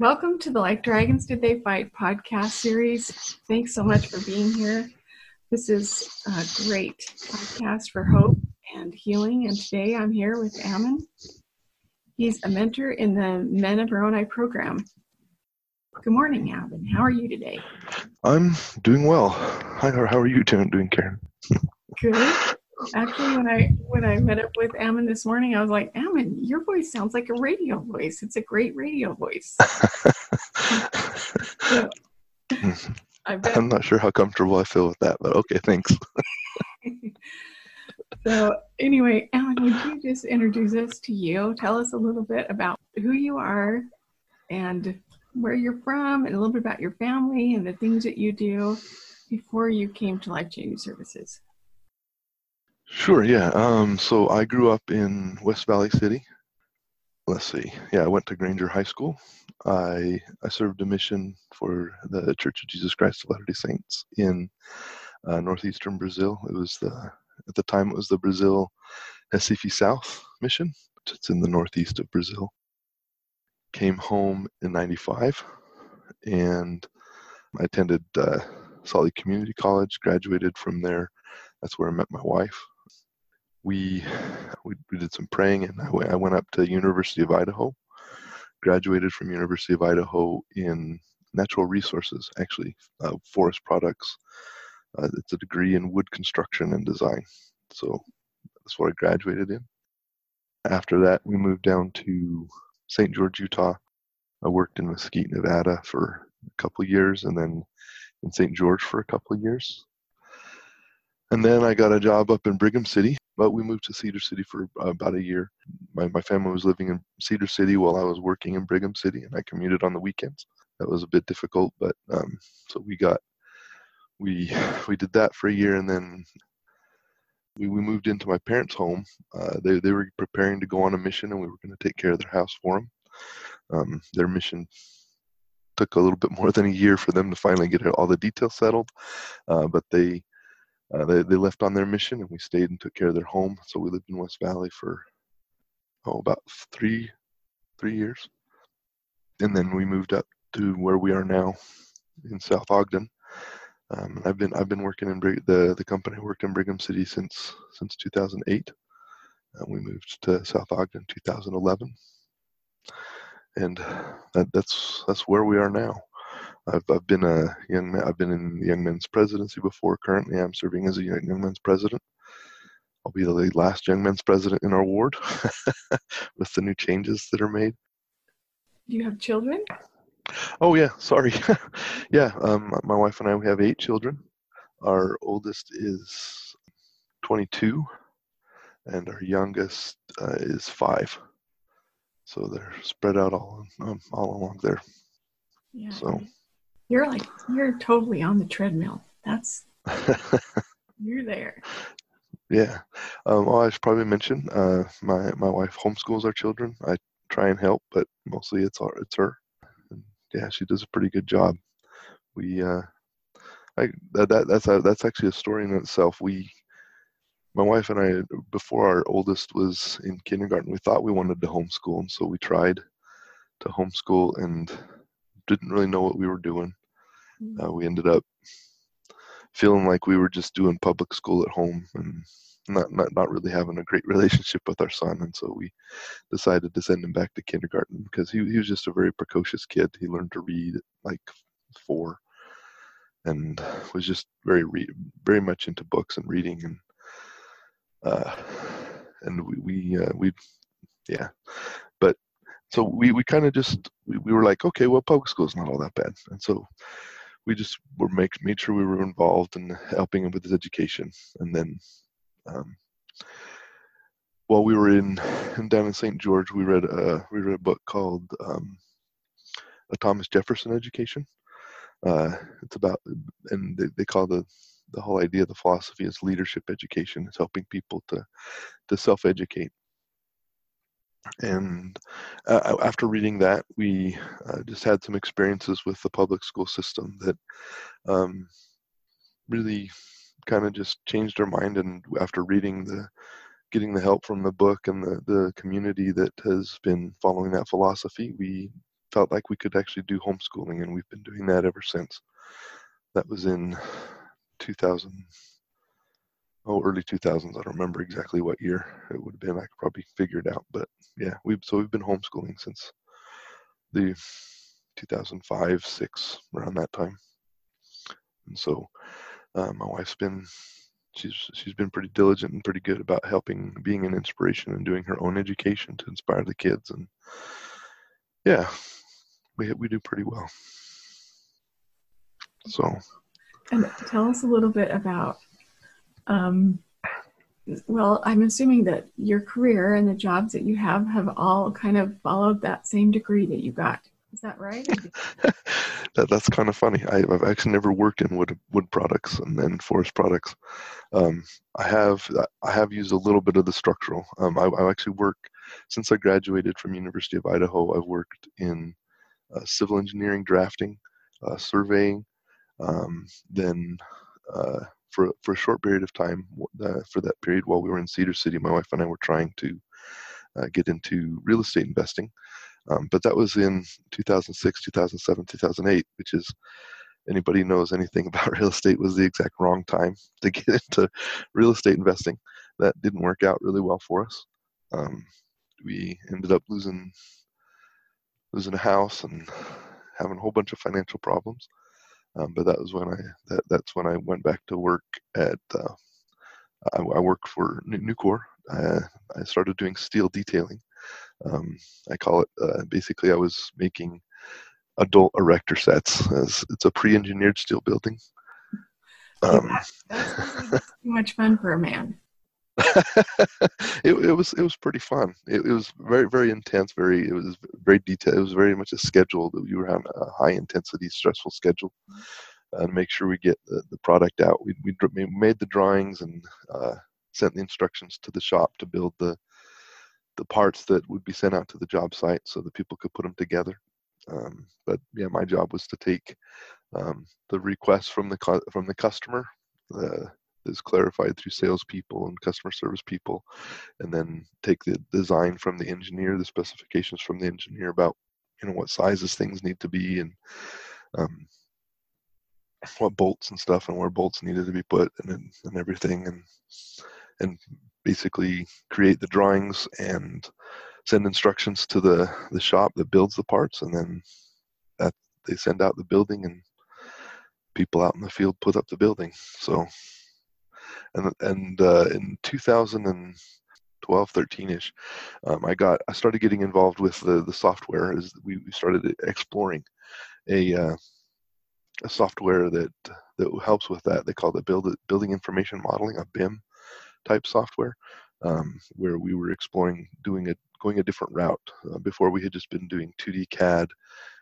Welcome to the Like Dragons Did They Fight podcast series. Thanks so much for being here. This is a great podcast for hope and healing. And today I'm here with Ammon. He's a mentor in the Men of Moroni program. Good morning, Ammon. How are you today? I'm doing well. Hi, how are you doing, Karen? Good. Actually, when I when I met up with Ammon this morning, I was like, Ammon, your voice sounds like a radio voice. It's a great radio voice. so, I'm not sure how comfortable I feel with that, but okay, thanks. so anyway, Ammon, would you just introduce us to you? Tell us a little bit about who you are and where you're from and a little bit about your family and the things that you do before you came to Life Changing Services. Sure, yeah. Um, so I grew up in West Valley City. Let's see. Yeah, I went to Granger High School. I I served a mission for the Church of Jesus Christ of Latter-day Saints in uh, northeastern Brazil. It was the at the time it was the Brazil Recife South mission. It's in the northeast of Brazil. Came home in '95, and I attended uh, Salt Lake Community College. Graduated from there. That's where I met my wife we, we, we did some praying and I went, I went up to University of Idaho, graduated from University of Idaho in natural resources, actually, uh, forest products. Uh, it's a degree in wood construction and design. So that's what I graduated in. After that, we moved down to St. George, Utah. I worked in Mesquite, Nevada for a couple years and then in St. George for a couple years. And then I got a job up in Brigham City but we moved to Cedar City for uh, about a year. My, my family was living in Cedar City while I was working in Brigham City, and I commuted on the weekends. That was a bit difficult, but um, so we got we we did that for a year, and then we, we moved into my parents' home. Uh, they they were preparing to go on a mission, and we were going to take care of their house for them. Um, their mission took a little bit more than a year for them to finally get all the details settled, uh, but they uh, they, they left on their mission and we stayed and took care of their home. So we lived in West Valley for oh about three three years, and then we moved up to where we are now in South Ogden. Um, I've been I've been working in the the company worked in Brigham City since since 2008. And we moved to South Ogden 2011, and that, that's that's where we are now. I've, I've been a young man, I've been in the young men's presidency before. Currently, I'm serving as a young, young men's president. I'll be the last young men's president in our ward with the new changes that are made. Do you have children? Oh yeah, sorry. yeah, um, my wife and I we have eight children. Our oldest is 22, and our youngest uh, is five. So they're spread out all um, all along there. Yeah. So you're like you're totally on the treadmill. That's you're there. Yeah. Um, well, I should probably mention uh, my my wife homeschools our children. I try and help, but mostly it's our, it's her. And yeah, she does a pretty good job. We uh, I that, that that's a, that's actually a story in itself. We my wife and I before our oldest was in kindergarten, we thought we wanted to homeschool, and so we tried to homeschool and didn't really know what we were doing. Mm-hmm. Uh, we ended up feeling like we were just doing public school at home and not, not not really having a great relationship with our son. And so we decided to send him back to kindergarten because he, he was just a very precocious kid. He learned to read like four and was just very re- very much into books and reading and uh and we we uh, we yeah. But so we we kind of just we, we were like okay well public school is not all that bad. And so we just were make made sure we were involved in helping him with his education. And then um, while we were in, down in St. George, we read a we read a book called um, A Thomas Jefferson Education. Uh, it's about and they, they call the the whole idea of the philosophy is leadership education. It's helping people to to self educate and uh, after reading that, we uh, just had some experiences with the public school system that um, really kind of just changed our mind. And after reading the, getting the help from the book and the, the community that has been following that philosophy, we felt like we could actually do homeschooling, and we've been doing that ever since. That was in 2000, oh, early 2000s. I don't remember exactly what year it would have been. I could probably figure it out, but yeah, we've so we've been homeschooling since the 2005, six around that time, and so uh, my wife's been she's she's been pretty diligent and pretty good about helping being an inspiration and doing her own education to inspire the kids and yeah we we do pretty well so and tell us a little bit about um, well i'm assuming that your career and the jobs that you have have all kind of followed that same degree that you got is that right? that, that's kind of funny. I, have actually never worked in wood wood products and, then forest products. Um, I have I have used a little bit of the structural. Um, I, I, actually work since I graduated from University of Idaho. I've worked in uh, civil engineering, drafting, uh, surveying. Um, then uh, for for a short period of time, uh, for that period while we were in Cedar City, my wife and I were trying to uh, get into real estate investing. Um, but that was in 2006, 2007, 2008, which is anybody knows anything about real estate was the exact wrong time to get into real estate investing. That didn't work out really well for us. Um, we ended up losing losing a house and having a whole bunch of financial problems. Um, but that was when I that, that's when I went back to work at uh, I, I worked for Nucor. I, I started doing steel detailing um, I call it uh, basically I was making adult erector sets as it's a pre-engineered steel building. Um, that's too much fun for a man. it, it, was it was pretty fun. It, it, was very very intense. Very it was very detailed. It was very much a schedule that we were on a high intensity, stressful schedule uh, to make sure we get the, the product out. We we made the drawings and uh, sent the instructions to the shop to build the the parts that would be sent out to the job site so that people could put them together. Um, but yeah, my job was to take um, the requests from the from the customer uh, is clarified through salespeople and customer service people, and then take the design from the engineer, the specifications from the engineer about you know what sizes things need to be and um, what bolts and stuff and where bolts needed to be put and and everything and and basically create the drawings and send instructions to the the shop that builds the parts and then that they send out the building and people out in the field put up the building. So and and uh, in 2012 13ish um, i got i started getting involved with the the software as we, started exploring a uh, a software that that helps with that they call it build building information modeling a bim type software um, where we were exploring doing a going a different route. Uh, before we had just been doing 2D CAD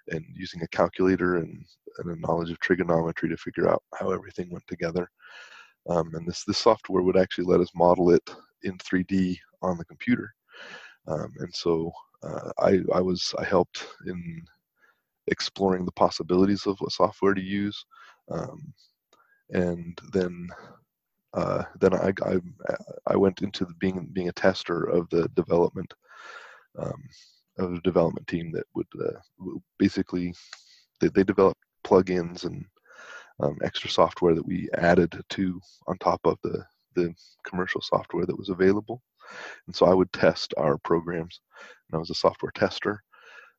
and using a calculator and, and a knowledge of trigonometry to figure out how everything went together. Um, and this this software would actually let us model it in 3D on the computer. Um, and so uh, I I was I helped in exploring the possibilities of what software to use. Um, and then uh, then I, I, I went into being being a tester of the development um, of the development team that would uh, basically they, they developed plugins and um, extra software that we added to on top of the the commercial software that was available. And so i would test our programs and i was a software tester.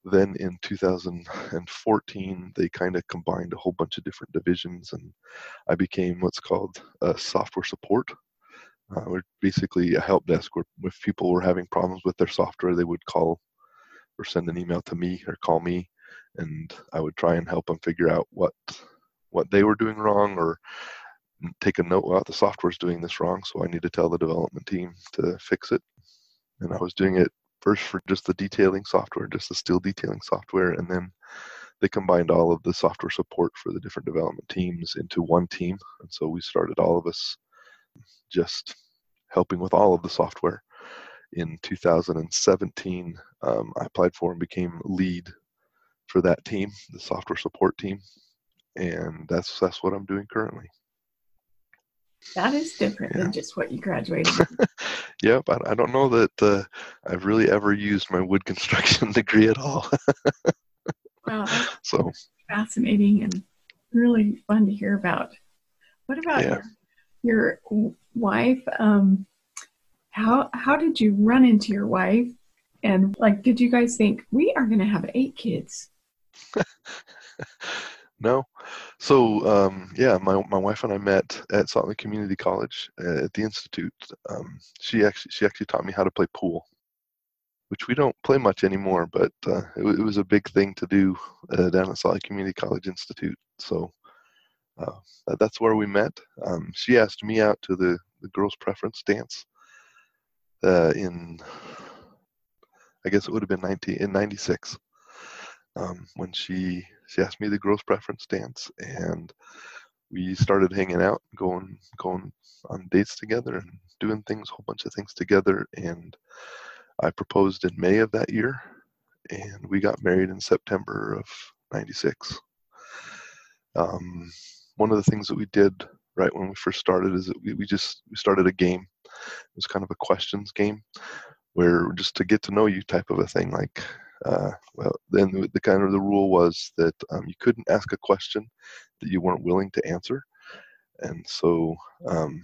Then in 2014 they kind of combined a whole bunch of different divisions and i became what's called a software support. Uh, we're basically a help desk where if people were having problems with their software they would call or send an email to me or call me and i would try and help them figure out what what they were doing wrong or take a note well the software's doing this wrong so i need to tell the development team to fix it and i was doing it first for just the detailing software, just the steel detailing software, and then they combined all of the software support for the different development teams into one team. And so we started all of us just helping with all of the software. In 2017, um, I applied for and became lead for that team, the software support team, and that's that's what I'm doing currently. That is different yeah. than just what you graduated. yep, I, I don't know that uh, I've really ever used my wood construction degree at all. wow, So fascinating and really fun to hear about. What about yeah. your, your wife? Um, how how did you run into your wife? And like, did you guys think we are going to have eight kids? No. So um, yeah, my my wife and I met at Salt Lake Community College uh, at the institute. Um, she actually she actually taught me how to play pool, which we don't play much anymore, but uh, it, it, was a big thing to do uh, down at Salt Lake Community College Institute. So uh, that's where we met. Um, she asked me out to the the girls' preference dance uh, in I guess it would have been 19 in '96 um, when she she asked me the girls' preference dance, and we started hanging out, going going on dates together, and doing things, a whole bunch of things together. And I proposed in May of that year, and we got married in September of '96. Um, one of the things that we did right when we first started is that we, we just we started a game. It was kind of a questions game where just to get to know you type of a thing like uh, well, then the, the, kind of the rule was that um, you couldn't ask a question that you weren't willing to answer, and so um,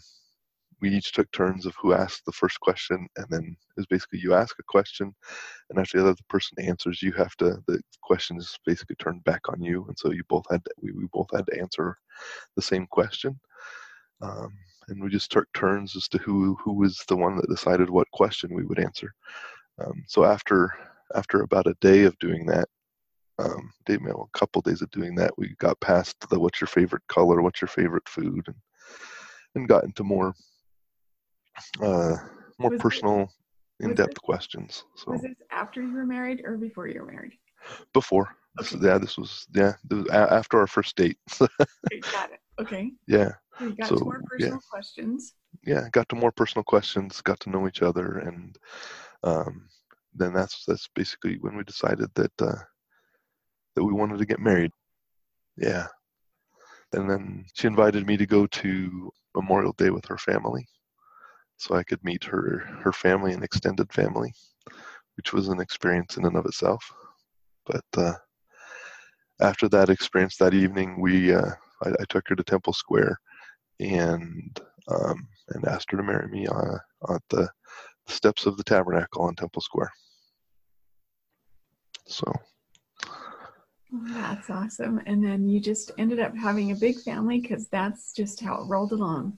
we each took turns of who asked the first question, and then it was basically you ask a question, and after the other person answers, you have to the question is basically turned back on you, and so you both had to, we, we both had to answer the same question. Um, and we just took turns as to who who was the one that decided what question we would answer. Um, so after after about a day of doing that, um, day, a couple days of doing that, we got past the what's your favorite color, what's your favorite food, and and got into more uh, more was personal, in-depth questions. So was this after you were married or before you were married? Before. Okay. This, yeah, this was yeah was after our first date. okay, got it. Okay. Yeah. So you got so, to more personal yeah. questions. Yeah, got to more personal questions, got to know each other, and um, then that's that's basically when we decided that uh, that we wanted to get married. Yeah. And then she invited me to go to Memorial Day with her family, so I could meet her her family and extended family, which was an experience in and of itself. But uh, after that experience that evening, we uh, I, I, took her to Temple Square and um, and asked her to marry me on, on the steps of the tabernacle on Temple Square. So that's awesome. And then you just ended up having a big family because that's just how it rolled along.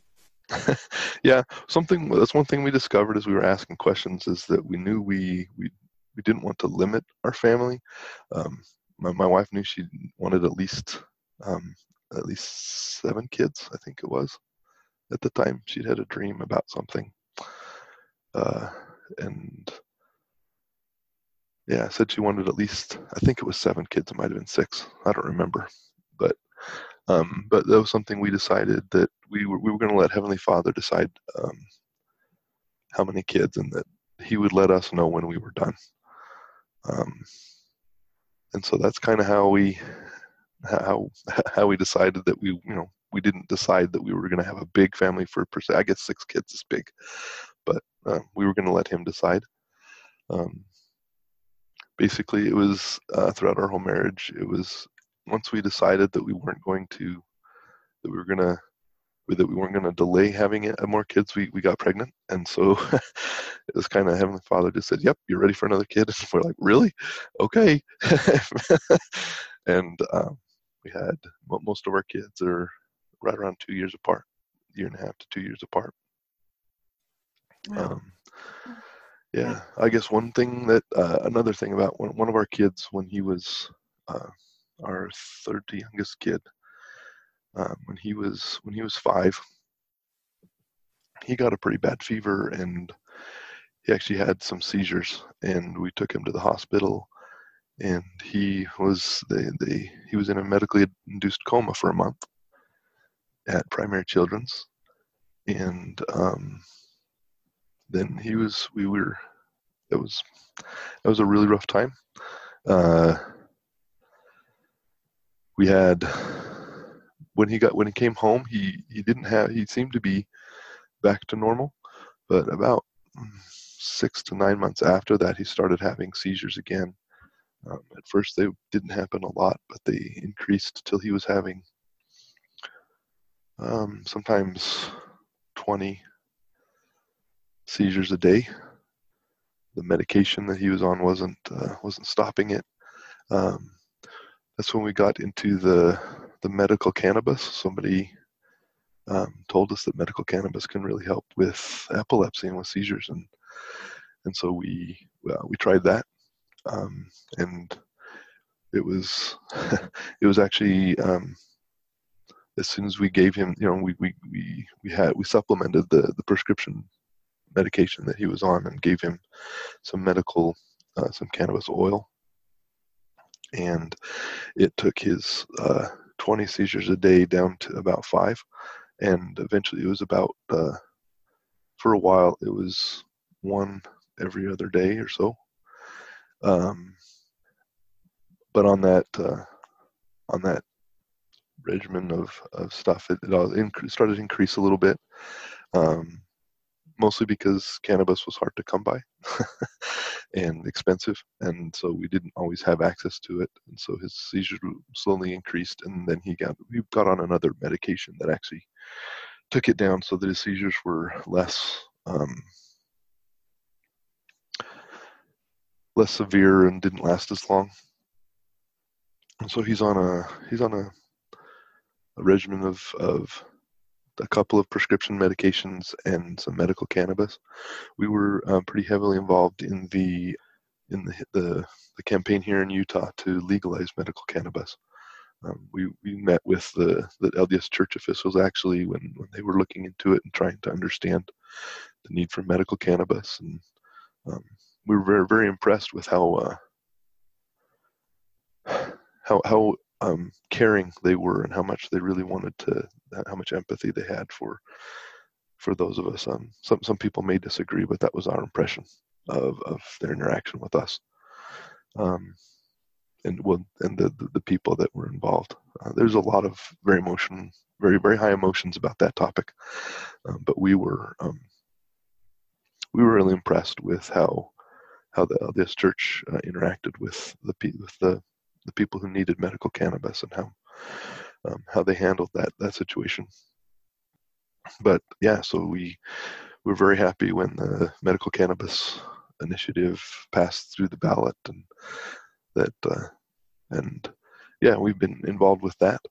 yeah, something that's one thing we discovered as we were asking questions is that we knew we we we didn't want to limit our family. Um, my my wife knew she wanted at least um, at least seven kids. I think it was at the time she'd had a dream about something, uh, and yeah, said she wanted at least I think it was seven kids. It might have been six. I don't remember, but um, but that was something we decided that we were we were going to let Heavenly Father decide um, how many kids, and that He would let us know when we were done. Um, and so that's kind of how we how how we decided that we you know we didn't decide that we were going to have a big family for per se. I guess six kids is big, but uh, we were going to let him decide. Um, basically it was uh, throughout our whole marriage it was once we decided that we weren't going to that we were going to that we weren't going to delay having it, more kids we, we got pregnant. And so it was kind of heavenly father just said yep you're ready for another kid. And we're like really? Okay. And um, we had most of our kids are right around two years apart year and a half to two years apart. Wow. um, yeah i guess one thing that uh, another thing about one, one of our kids when he was uh, our third youngest kid um, when he was when he was five he got a pretty bad fever and he actually had some seizures and we took him to the hospital and he was they, they he was in a medically induced coma for a month at primary children's and um, then he was we were it was that was a really rough time. Uh, we had when he got when he came home he he didn't have he seemed to be back to normal but about six to nine months after that he started having seizures again. Um, at first, they didn't happen a lot, but they increased till he was having um, sometimes 20 seizures a day. The medication that he was on wasn't uh, wasn't stopping it. Um, that's when we got into the the medical cannabis. Somebody um, told us that medical cannabis can really help with epilepsy and with seizures, and and so we we tried that, um, and it was it was actually um, as soon as we gave him, you know, we we we, we had we supplemented the the prescription medication that he was on and gave him some medical uh, some cannabis oil, and it took his uh, 20 seizures a day down to about five, and eventually it was about uh, for a while it was one every other day or so. Um, but on that uh, on that regimen of, of stuff, it, it all started to increase a little bit. Um, mostly because cannabis was hard to come by and expensive, and so we didn't always have access to it. And so his seizures slowly increased, and then he got we got on another medication that actually took it down so that his seizures were less um, less severe and didn't last as long. And so he's on a he's on a, a regimen of of a couple of prescription medications and some medical cannabis. We were uh, pretty heavily involved in the in the, the, the campaign here in Utah to legalize medical cannabis. Um, we we met with the the LDS church officials actually when when they were looking into it and trying to understand the need for medical cannabis, and um, we were very very impressed with how uh, how how um, caring they were and how much they really wanted to how much empathy they had for for those of us. Um, some some people may disagree but that was our impression of of their interaction with us. Um, and well, and the, the, the people that were involved. Uh, there's a lot of very emotion very very high emotions about that topic. Um, but we were um, we were really impressed with how how the this church uh, interacted with the with the the people who needed medical cannabis and how um, how they handled that that situation. But yeah, so we were very happy when the medical cannabis initiative passed through the ballot and that uh, and yeah, we've been involved with that.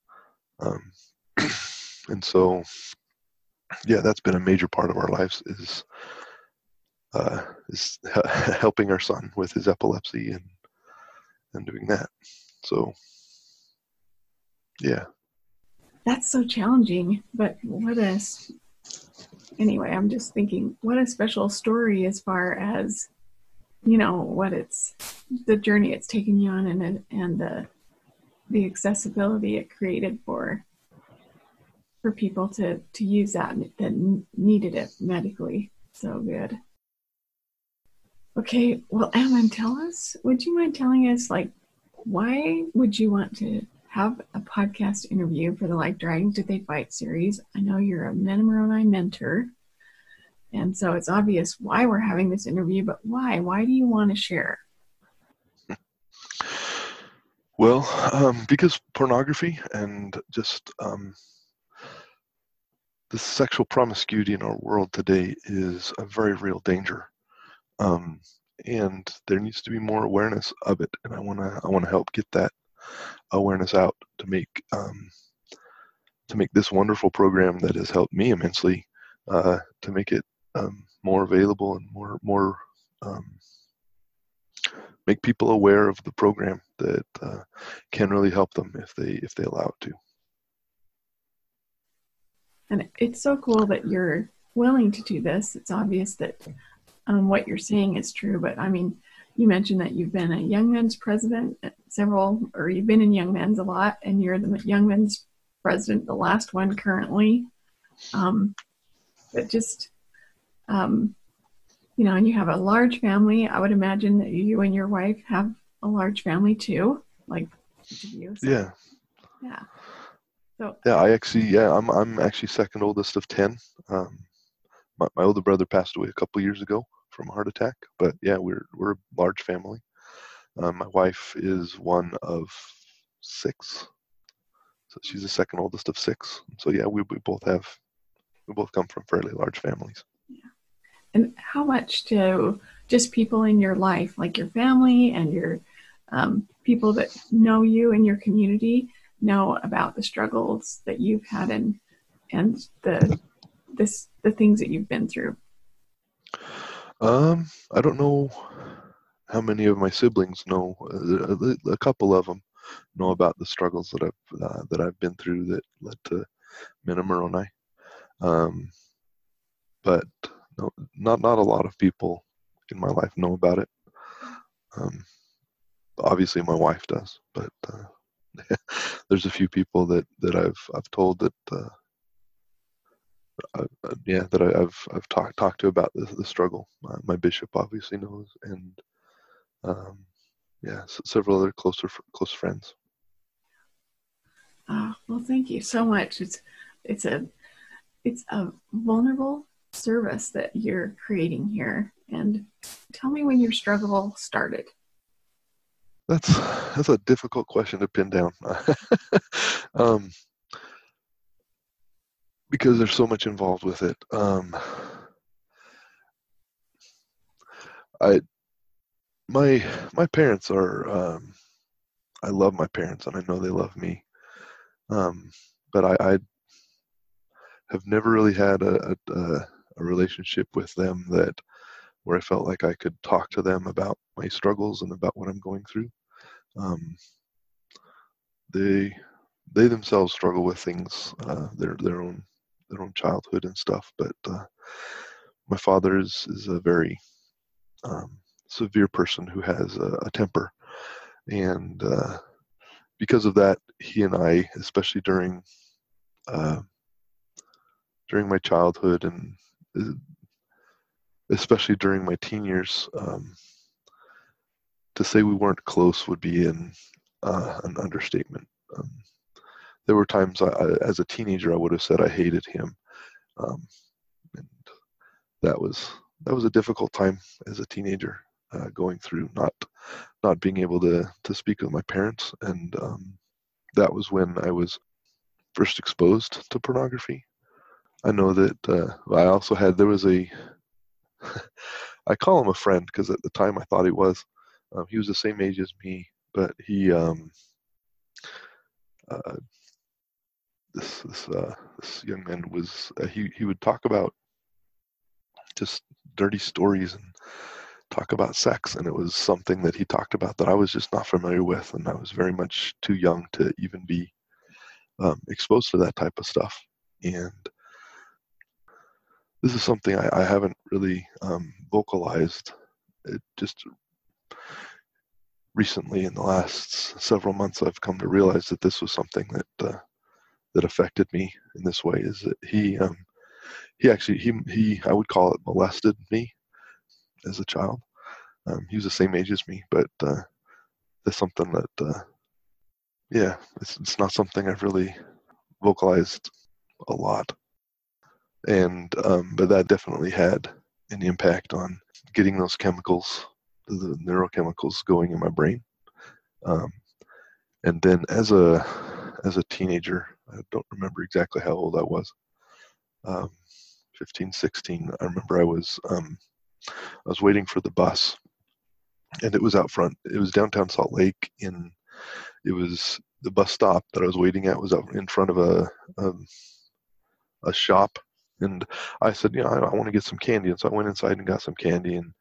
Um, and so yeah, that's been a major part of our lives is uh, is helping our son with his epilepsy and and doing that. So, yeah. That's so challenging, but what a anyway, I'm just thinking what a special story as far as you know what it's the journey it's taken you on and and the the accessibility it created for for people to to use that that needed it medically. So good. Okay, well, Ammon, tell us. Would you mind telling us like why would you want to have a podcast interview for the Like Dragons Did They Fight series? I know you're a Men Moroni mentor, and so it's obvious why we're having this interview, but why? Why do you want to share? Well, um, because pornography and just um, the sexual promiscuity in our world today is a very real danger. Um, and there needs to be more awareness of it and i want to i want to help get that awareness out to make um, to make this wonderful program that has helped me immensely uh, to make it um, more available and more more um, make people aware of the program that uh, can really help them if they if they allow it to. And it's so cool that you're willing to do this. It's obvious that um, what you're saying is true. But I mean, you mentioned that you've been a Young Men's president several, or you've been in Young Men's a lot, and you're the Young Men's president, the last one currently. Um, but just, um, you know, and you have a large family. I would imagine that you and your wife have a large family too, like you. So, yeah. Yeah. So. Yeah, I actually, yeah, I'm I'm actually second oldest of ten. Um, my, my older brother passed away a couple years ago from a heart attack. But yeah, we're we're a large family. Um, my wife is one of six, so she's the second oldest of six. So yeah, we, we both have we both come from fairly large families. Yeah. And how much do just people in your life, like your family and your um, people that know you in your community, know about the struggles that you've had and and the this the things that you've been through? Um, I don't know how many of my siblings know. Uh, a couple of them know about the struggles that I've uh, that I've been through that led to Moroni. Um, but no, not not a lot of people in my life know about it. Um, obviously, my wife does, but uh, there's a few people that that I've I've told that. Uh, uh, yeah, that I, have I've talked talked to about the the struggle. Uh, my bishop obviously knows, and um, yeah, s- several other closer close friends. Oh, well, thank you so much. It's it's a it's a vulnerable service that you're creating here. And tell me when your struggle started. That's that's a difficult question to pin down. um, because there's so much involved with it. Um, I my my parents are um, I love my parents and I know they love me. Um, but I, I have never really had a, a, a, relationship with them that where I felt like I could talk to them about my struggles and about what I'm going through. Um, they they themselves struggle with things uh, their their own their own childhood and stuff, but uh, my father is is a very um, severe person who has a, a temper, and uh, because of that, he and I, especially during uh, during my childhood and especially during my teen years, um, to say we weren't close would be an uh, an understatement. Um, there were times I, I, as a teenager I would have said I hated him, um, and that was that was a difficult time as a teenager uh, going through not not being able to to speak with my parents, and um, that was when I was first exposed to pornography. I know that uh, I also had there was a I call him a friend because at the time I thought he was. Um, he was the same age as me, but he um, uh, this this uh, this young man was uh, he he would talk about just dirty stories and talk about sex and it was something that he talked about that I was just not familiar with and I was very much too young to even be um, exposed to that type of stuff. And this is something I, I haven't really um, vocalized it just recently in the last several months I've come to realize that this was something that uh, that affected me in this way is that he um, he actually he he I would call it molested me as a child. Um, he was the same age as me, but uh, that's something that uh, yeah, it's it's not something I've really vocalized a lot, and um, but that definitely had an impact on getting those chemicals, the neurochemicals going in my brain. Um, and then as a as a teenager, I don't remember exactly how old I was. Um, 15, 16. I remember I was um, I was waiting for the bus, and it was out front. It was downtown Salt Lake. In it was the bus stop that I was waiting at was out in front of a um, a shop, and I said, you know, I, I want to get some candy, and so I went inside and got some candy, and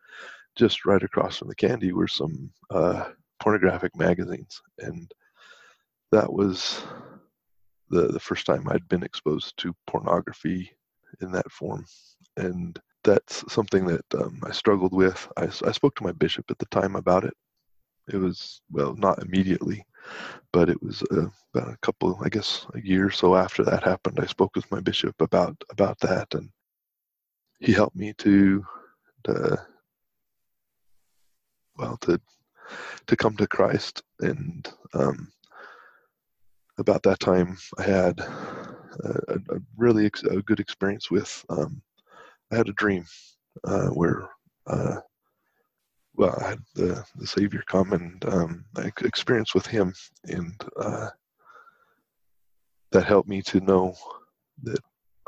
just right across from the candy were some uh, pornographic magazines, and that was the the first time I'd been exposed to pornography in that form, and that's something that um, I struggled with. I, I spoke to my bishop at the time about it. It was well, not immediately, but it was uh, about a couple, I guess, a year or so after that happened. I spoke with my bishop about about that, and he helped me to, to well, to to come to Christ. And um, about that time, I had a, a really ex- a good experience with um, I had a dream uh, where uh, well, I had the, the Savior come and um, I experienced with Him, and uh, that helped me to know that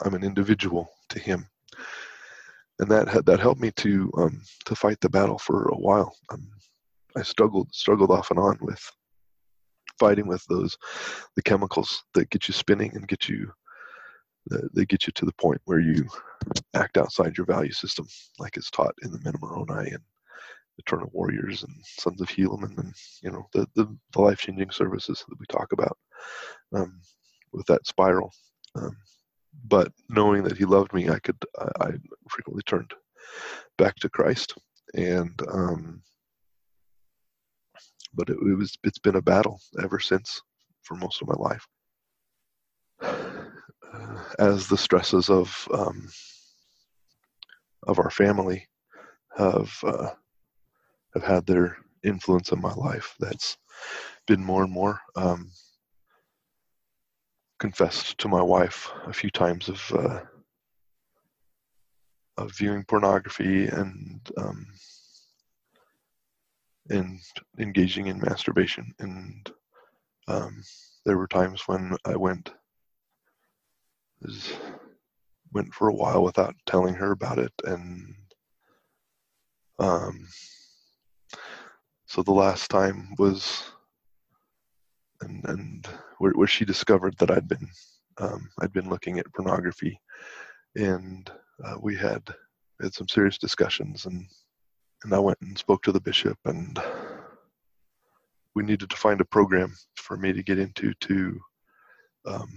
I'm an individual to Him, and that that helped me to um, to fight the battle for a while. Um, I struggled struggled off and on with fighting with those the chemicals that get you spinning and get you they get you to the point where you act outside your value system, like it's taught in the Men of Moroni and Eternal Warriors and Sons of Helaman and you know the the, the life changing services that we talk about um, with that spiral. Um, but knowing that He loved me, I could I, I frequently turned back to Christ, and um, but it, it was it's been a battle ever since for most of my life. Uh, as the stresses of um, of our family have uh, have had their influence in my life. That's been more and more um, confessed to my wife a few times of uh, of viewing pornography and um, and engaging in masturbation. And um, there were times when I went was, went for a while without telling her about it, and um, so the last time was, and and where, where she discovered that I'd been um, I'd been looking at pornography, and uh, we had had some serious discussions, and and I went and spoke to the bishop, and we needed to find a program for me to get into to um,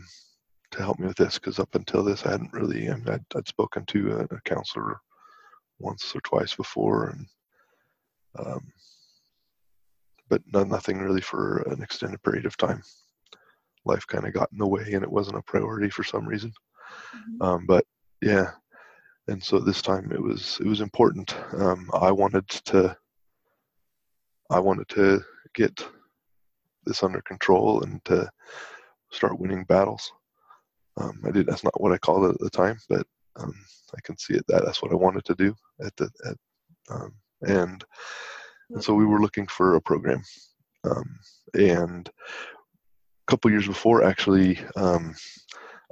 to help me with this because up until this I hadn't really I mean, I'd, I'd spoken to a, a, counselor once or twice before and um, but no, nothing really for an extended period of time. Life kind of got in the way, and it wasn't a priority for some reason. Mm-hmm. Um, but yeah, and so this time it was it was important. Um, I wanted to I wanted to get this under control and to start winning battles. Um, I did. That's not what I called it at the time, but um, I can see it that that's what I wanted to do at the at, um, and and so we were looking for a program. Um, and a couple years before, actually, um,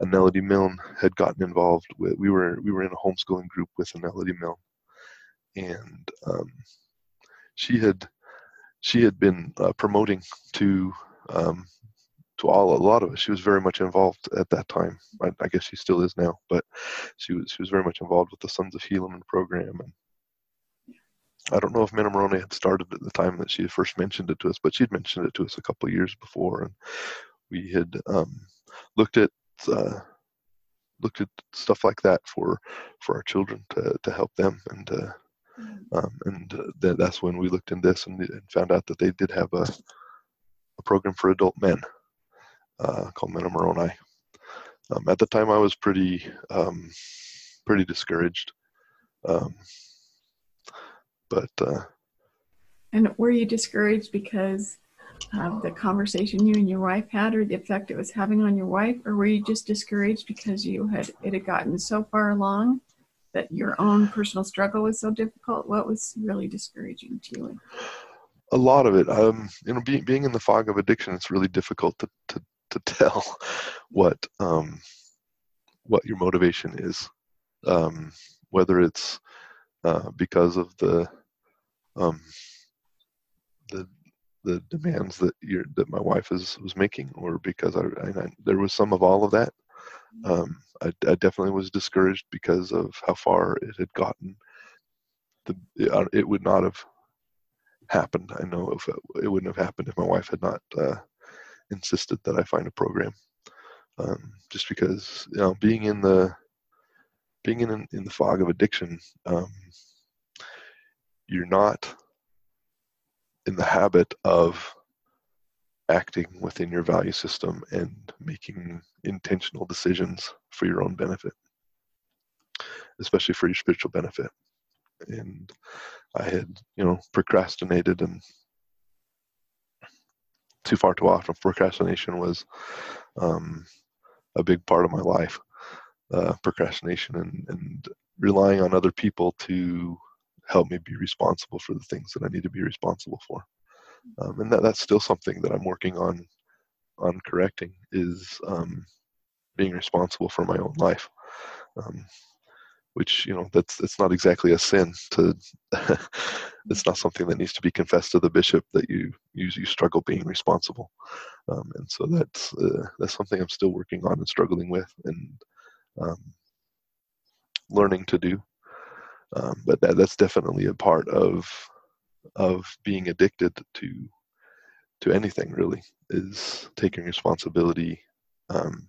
Anelody Milne had gotten involved with. We were we were in a homeschooling group with Anelody Milne, and um, she had she had been uh, promoting to um, to all a lot of us. She was very much involved at that time. I, I, guess she still is now, but she was she was very much involved with the Sons of Helaman program and I don't know if of had started at the time that she first mentioned it to us, but she'd mentioned it to us a couple years before, and we had um, looked at uh, looked at stuff like that for for our children to to help them, and uh, um, and uh, th- that's when we looked in this and, and, found out that they did have a a program for adult men uh, called Men of Moroni. Um, at the time, I was pretty um, pretty discouraged. Um, but uh, and were you discouraged because of the conversation you and your wife had or the effect it was having on your wife or were you just discouraged because you had it had gotten so far along that your own personal struggle was so difficult? What was really discouraging to you? A lot of it. Um you know being, being in the fog of addiction it's really difficult to to, to tell what um what your motivation is. Um whether it's uh, because of the um, the the demands that that my wife is was making, or because I, I, there was some of all of that. Mm-hmm. Um, I, I, definitely was discouraged because of how far it had gotten. The it, uh, it would not have happened. I know if it, it, wouldn't have happened if my wife had not uh, insisted that I find a program. Um, just because you know being in the being in in the fog of addiction, um, you're not in the habit of acting within your value system and making intentional decisions for your own benefit, especially for your spiritual benefit. And I had, you know, procrastinated and too far too often. Procrastination was um, a big part of my life. Uh, procrastination and, and relying on other people to help me be responsible for the things that I need to be responsible for. Um, and that, that's still something that I'm working on on correcting is um, being responsible for my own life. Um, which you know that's it's not exactly a sin to it's not something that needs to be confessed to the bishop that you you, you struggle being responsible um, and so that's uh, that's something i'm still working on and struggling with and um, learning to do um, but that, that's definitely a part of of being addicted to to anything really is taking responsibility um,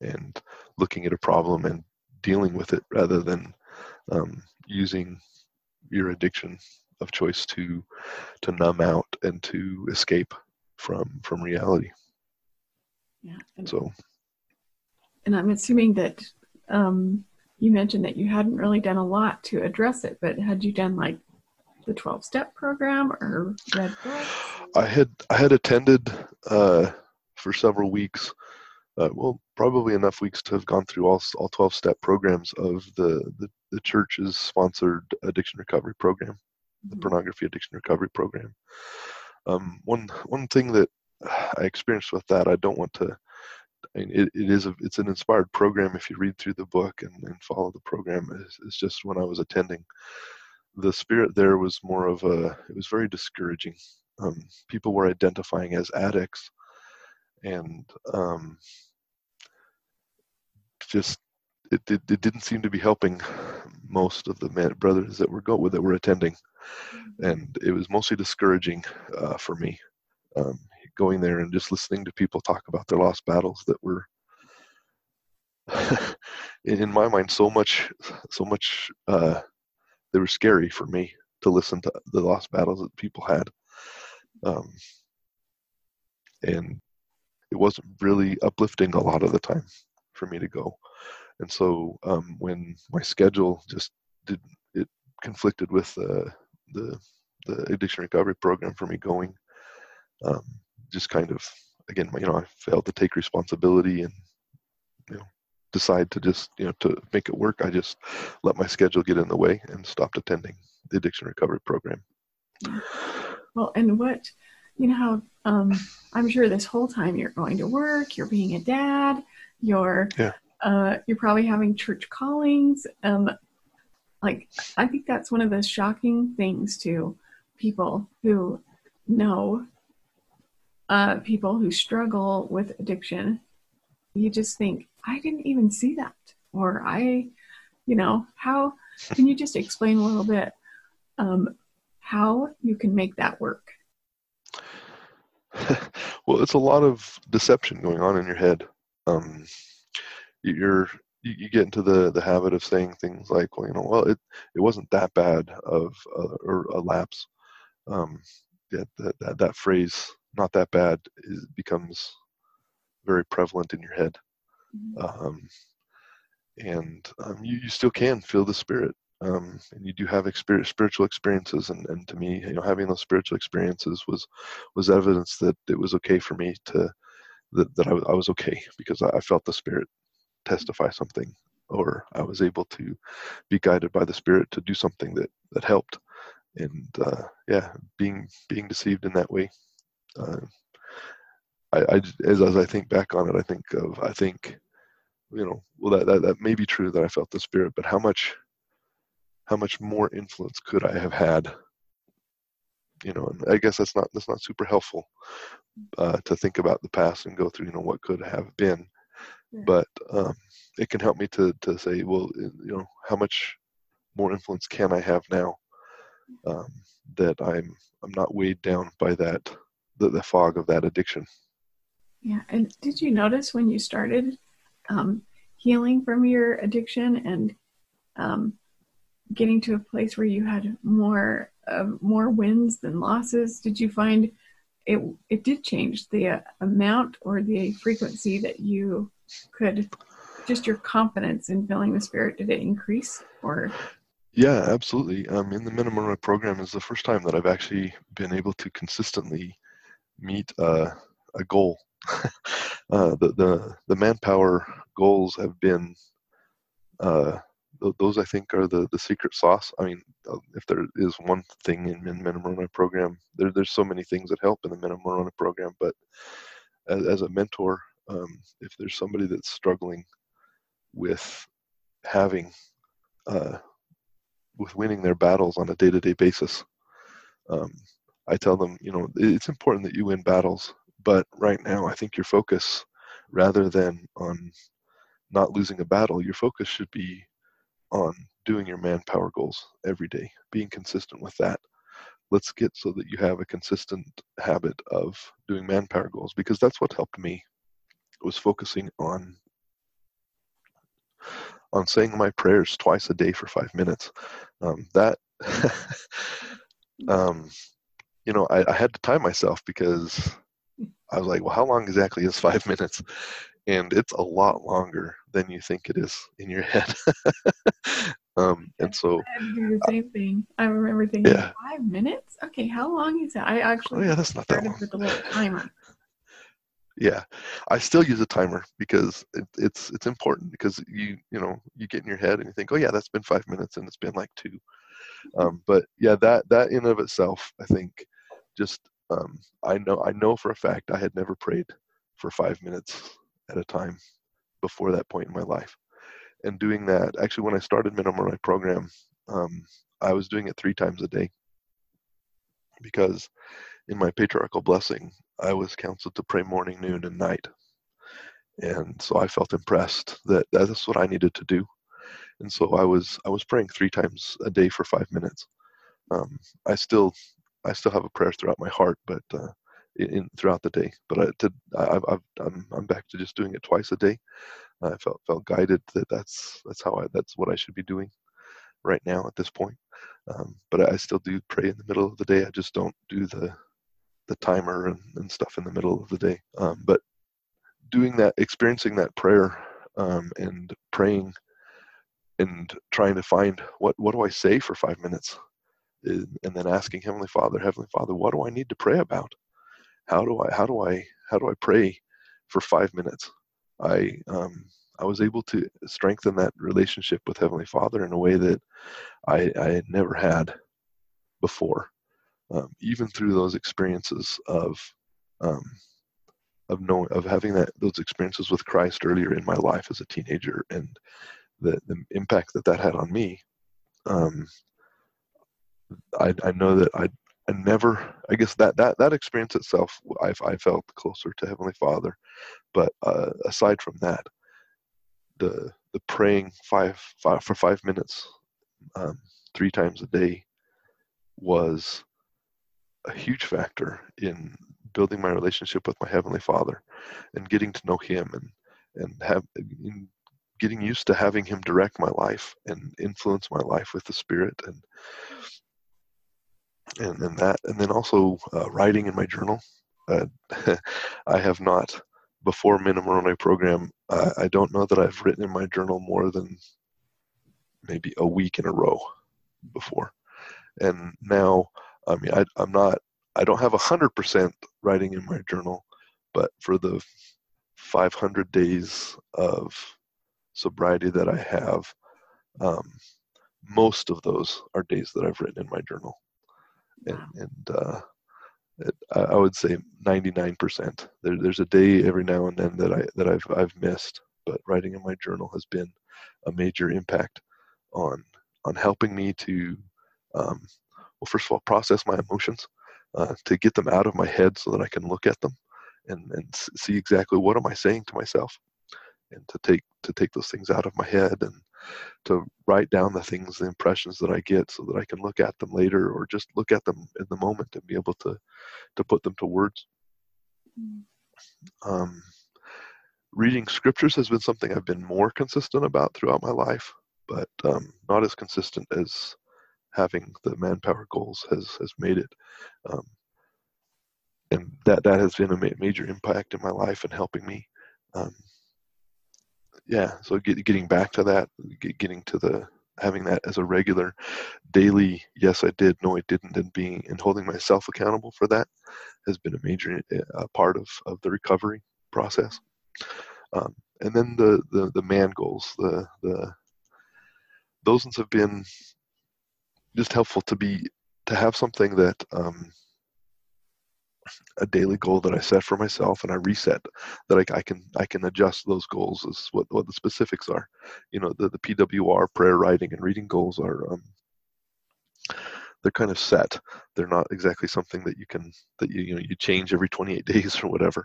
and looking at a problem and dealing with it rather than um, using your addiction of choice to to numb out and to escape from from reality. Yeah and, so. and i'm assuming that um, you mentioned that you hadn't really done a lot to address it but had you done like the 12 step program or read books i had i had attended uh, for several weeks uh, well, probably enough weeks to have gone through all, all 12 step programs of the, the, the church's sponsored addiction recovery program, mm-hmm. the pornography addiction recovery program. Um, one, one thing that I experienced with that, I don't want to, Mean, it, it is a, it's an inspired program if you read through the book and, and follow the program. It's, it's just when I was attending, the spirit there was more of a, it was very discouraging. Um, people were identifying as addicts and um, just it, it, it, didn't seem to be helping most of the man, brothers that were go that were attending, mm-hmm. and it was mostly discouraging uh, for me. Um, going there and just listening to people talk about their lost battles that were, in my mind, so much, so much. Uh, they were scary for me to listen to the lost battles that people had, um, and it wasn't really uplifting a lot of the time for me to go. And so um, when my schedule just did it conflicted with uh, the the addiction recovery program for me going, um, just kind of again you know I failed to take responsibility and you know decide to just you know to make it work. I just let my schedule get in the way and stopped attending the addiction recovery program. Well, and what you know how um, I'm sure this whole time you're going to work, you're being a dad, you're yeah. uh, you're probably having church callings. Um, like I think that's one of the shocking things to people who know uh, people who struggle with addiction. You just think I didn't even see that, or I, you know, how can you just explain a little bit um, how you can make that work? well, it's a lot of deception going on in your head um, you're you, get into the the habit of saying things like, well, you know, well, it it wasn't that bad of uh, or a lapse. Um, that that that phrase, not that bad, is, becomes very prevalent in your head. Mm-hmm. Um, and um, you, you still can feel the spirit um, and you do have experience, spiritual experiences and, and to me you know having those spiritual experiences was was evidence that it was okay for me to that, that I, I was okay because I, I felt the spirit testify something or I was able to be guided by the spirit to do something that that helped and uh, yeah being being deceived in that way uh, I, I, as, as I think back on it I think of I think you know well that, that that may be true that I felt the spirit but how much how much more influence could I have had? You know and i guess that's not that's not super helpful uh, to think about the past and go through you know what could have been. Yeah. but um, it can help me to to say well you know how much more influence can i have now um, that i'm i'm not weighed down by that the, the fog of that addiction. Yeah and did you notice when you started um, healing from your addiction and um, getting to a place where you had more uh, more wins than losses? Did you find it it did change the uh, amount or the frequency that you could just your confidence in feeling the spirit did it increase or? Yeah absolutely. Um, in the Men of Moroni program is the first time that i've actually been able to consistently meet uh, a goal uh, the, the the manpower goals have been uh, th- those I think are the the secret sauce. I mean, uh, if there is one thing in, in Men of program, there, there's so many things that help in the of program. But as, as a mentor, um, if there's somebody that's struggling with having uh, with winning their battles on a day-to-day basis, um, I tell them, you know, it's important that you win battles, but right now, I think your focus, rather than on not losing a battle, your focus should be on doing your manpower goals every day, being consistent with that. Let's get so that you have a consistent habit of doing manpower goals because that's what helped me was focusing on on saying my prayers twice a day for five minutes. Um, that um, you know, I, I had to time myself because I was like, well, how long exactly is five minutes? And it's a lot longer than you think it is in your head. um, and so I do the same thing. I remember thinking, Yeah. five minutes? Okay, how long is that? I actually oh yeah, that's not that long. with a little timer. Yeah, I still use a timer because it, it's it's important because you you know you get in your head and you think, oh yeah, that's been five minutes and it's been like two. Um, but yeah, that that in of itself, I think, just um, I know I know for a fact I had never prayed for five minutes at a time before that point in my life, and doing that actually when I started Men of Moroni program, um, I was doing it three times a day because in my patriarchal blessing, I was counseled to pray morning, noon, and night. And so I felt impressed that that's what I needed to do. And so I was I was praying three times a day for five minutes. Um, I still I still have a prayer throughout my heart, but uh, in, throughout the day. But I, to, I, I've, I'm I'm back to just doing it twice a day. I felt felt guided that that's that's how I that's what I should be doing right now at this point. Um, but I still do pray in the middle of the day. I just don't do the the timer and, and stuff in the middle of the day. Um, but doing that, experiencing that prayer um, and praying and trying to find what what do I say for five minutes, and then asking Heavenly Father, Heavenly Father, what do I need to pray about? How do I how do I how do I pray for five minutes? I um, I was able to strengthen that relationship with Heavenly Father in a way that I, I had never had before um, even through those experiences of um, of knowing of having that those experiences with Christ earlier in my life as a teenager and the the impact that that had on me. Um, I I know that I I never I guess that that that experience itself I I felt closer to Heavenly Father, but uh, aside from that, the the praying five, five for five minutes, um, three times a day, was a huge factor in building my relationship with my heavenly father and getting to know him and and have in getting used to having him direct my life and influence my life with the spirit and and, and that and then also uh, writing in my journal uh, i have not before Men of Moroni program uh, i don't know that i've written in my journal more than maybe a week in a row before and now I mean, I, I'm not, I don't have 100% writing in my journal, but for the 500 days of sobriety that I have, um, most of those are days that I've written in my journal. And, and uh, it, I, would say 99%. There, there's a day every now and then that I that I've I've missed, but writing in my journal has been a major impact on on helping me to um, well, first of all, process my emotions, uh, to get them out of my head so that I can look at them and, and see exactly what am I saying to myself, and to take to take those things out of my head and to write down the things, the impressions that I get, so that I can look at them later or just look at them in the moment and be able to to put them to words. Um, reading scriptures has been something I've been more consistent about throughout my life, but um, not as consistent as having the manpower goals has has made it um, and that that has been a ma- major impact in my life and helping me um, yeah so get, getting back to that get, getting to the having that as a regular daily yes i did no i didn't and being and holding myself accountable for that has been a major uh, part of of the recovery process. Um, and then the, the the man goals the the those ones have been just helpful to be to have something that um, a daily goal that I set for myself and I reset that I, I, can I can adjust those goals is what, what the specifics are. You know, the, the PWR prayer writing and reading goals are um, they're kind of set. They're not exactly something that you can that you you know you change every 28 days or whatever.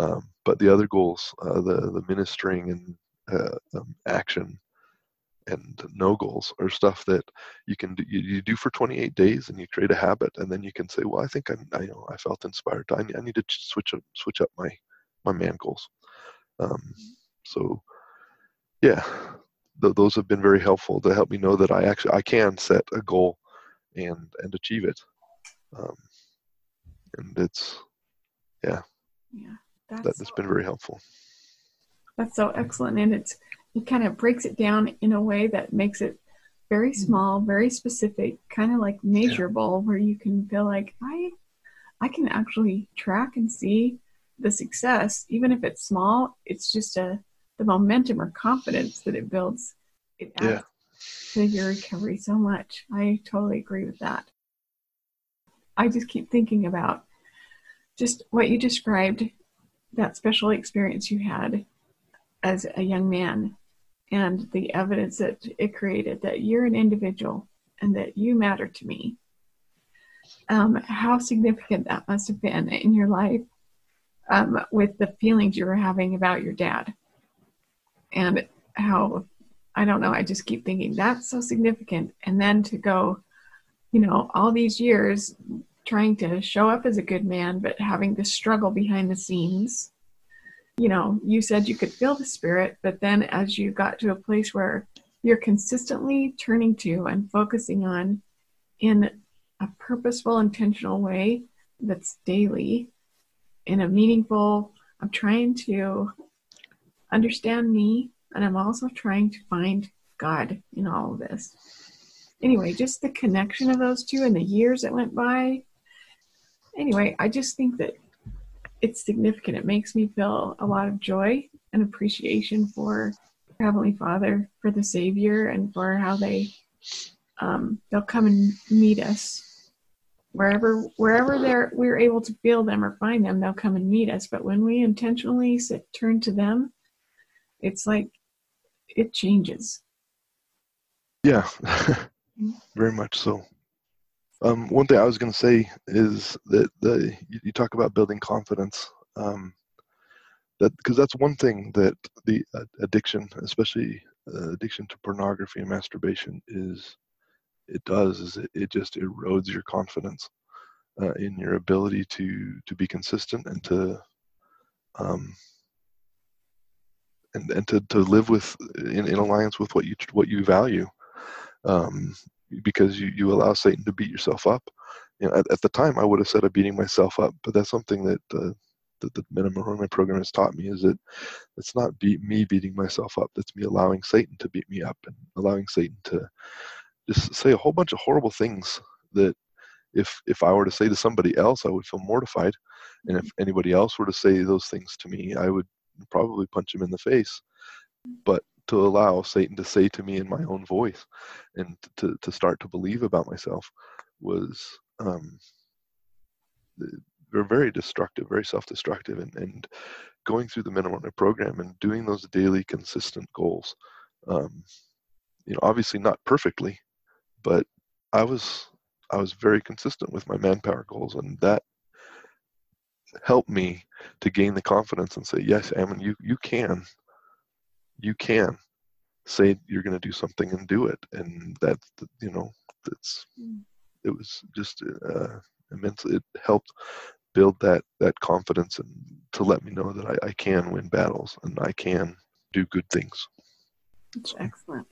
Um, but the other goals, uh, the the ministering and uh, um, action and no goals are stuff that you can do, you, you, do for 28 days and you create a habit and then you can say well i think i'm i you know i felt inspired. I, I need to switch up switch up my my man goals. Um, so yeah th- those have been very helpful to help me know that i actually i can set a goal and and achieve it. Um, and it's yeah yeah that's, that, has so, been very helpful. That's so excellent and it's it kind of breaks it down in a way that makes it very mm-hmm. small, very specific, kind of like measurable, yeah. where you can feel like I, I can actually track and see the success, even if it's small. It's just a the momentum or confidence that it builds. It adds yeah. to your recovery so much. I totally agree with that. I just keep thinking about just what you described, that special experience you had as a young man and the evidence that it created that you're an individual and that you matter to me. Um, how significant that must have been in your life um, with the feelings you were having about your dad. And how, I don't know, I just keep thinking that's so significant. And then to go, you know, all these years trying to show up as a good man, but having this struggle behind the scenes you know, you said you could feel the spirit, but then as you got to a place where you're consistently turning to and focusing on in a purposeful, intentional way that's daily, in a meaningful, I'm trying to understand me, and I'm also trying to find God in all of this. Anyway, just the connection of those two and the years that went by. Anyway, I just think that it's significant. It makes me feel a lot of joy and appreciation for Heavenly Father, for the Savior, and for how they um, they'll come and meet us wherever wherever they're we're able to feel them or find them. They'll come and meet us. But when we intentionally sit, turn to them, it's like it changes. Yeah, very much so. Um, one thing I was going to say is that the you, talk about building confidence. Um, that because that's one thing that the uh, addiction, especially uh, addiction to pornography and masturbation, is it does is it, it just erodes your confidence uh, in your ability to to be consistent and to um, and and to, to live with in, in alliance with what you what you value. Um, because you, you allow Satan to beat yourself up. You know, at, at the time, I would have said I'm beating myself up, but that's something that uh, the Men of Moroni program has taught me is that it's not be, me beating myself up. That's me allowing Satan to beat me up and allowing Satan to just say a whole bunch of horrible things that if if I were to say to somebody else, I would feel mortified, and if anybody else were to say those things to me, I would probably punch him in the face. But to allow Satan to say to me in my own voice and to, to start to believe about myself was um, very destructive, very self-destructive, and, and going through the Men of Moroni program and doing those daily consistent goals. Um, you know, obviously not perfectly, but I was I was very consistent with my manpower goals, and that helped me to gain the confidence and say, yes, Ammon, you you can you can say you're going to do something and do it and that you know that's mm. it was just uh, immensely it helped build that that confidence and to let me know that I, I can win battles and I can do good things. That's excellent.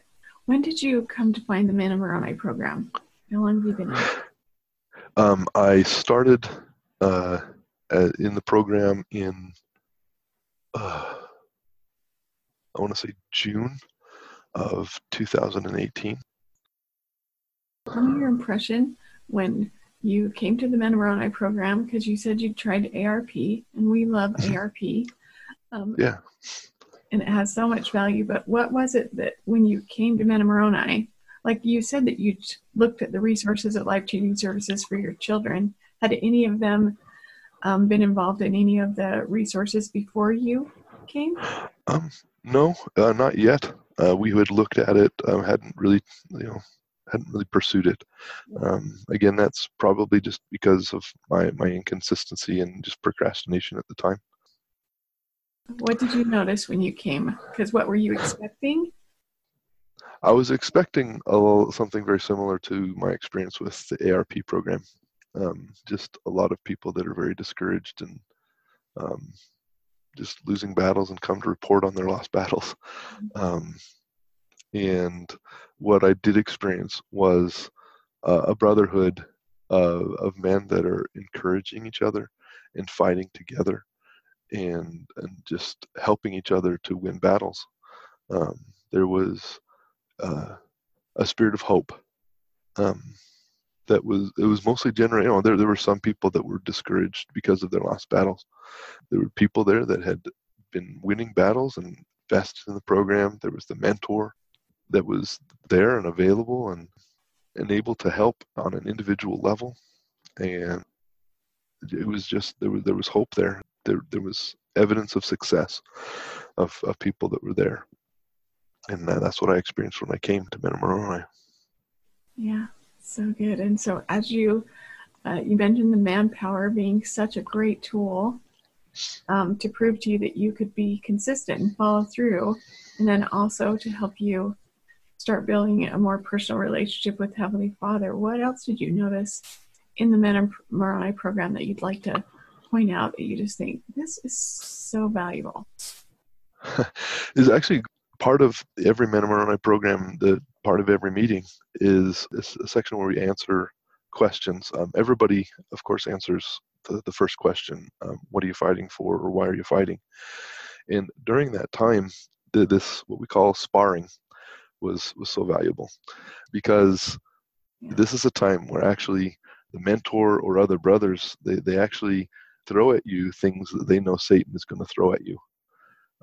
When did you come to find the of Moroni program? How long have you been in Um, I started uh, in the program in uh, I want to say June of 2018. Tell me your impression when you came to the Men of Moroni program because you said you tried ARP, and we love ARP. Um, yeah. And it has so much value. But what was it that when you came to Men of Moroni, like you said that you looked at the resources at Life Changing Services for your children. Had any of them um, been involved in any of the resources before you came? Um, no, uh, not yet. Uh, we had looked at it, uh, hadn't really, you know, hadn't really pursued it. Um, again, that's probably just because of my my inconsistency and just procrastination at the time. What did you notice when you came? Because what were you expecting? I was expecting a little, something very similar to my experience with the ARP program. Um, just a lot of people that are very discouraged and um, just losing battles and come to report on their lost battles. Um, and what I did experience was uh, a brotherhood of, of men that are encouraging each other and fighting together and and just helping each other to win battles. Um, there was uh, a spirit of hope um, that was it was mostly generated. You know, there there were some people that were discouraged because of their lost battles. There were people there that had been winning battles and invested in the program. There was the mentor that was there and available and and able to help on an individual level, and it was just there was there was hope there. There there was evidence of success of of people that were there, and uh, that's what I experienced when I came to Men of Moroni. Yeah, so good. And so as you uh, you mentioned the manpower being such a great tool um, to prove to you that you could be consistent and follow through, and then also to help you start building a more personal relationship with Heavenly Father. What else did you notice in the Men Moroni program that you'd like to point out that you just think this is so valuable? is actually part of every Moroni program. The part of every meeting is, is a section where we answer questions. Um, everybody, of course, answers the, the first question: um, "What are you fighting for?" or "Why are you fighting?" And during that time, the, this what we call sparring was was so valuable because this is a time where actually the mentor or other brothers they, they actually throw at you things that they know satan is going to throw at you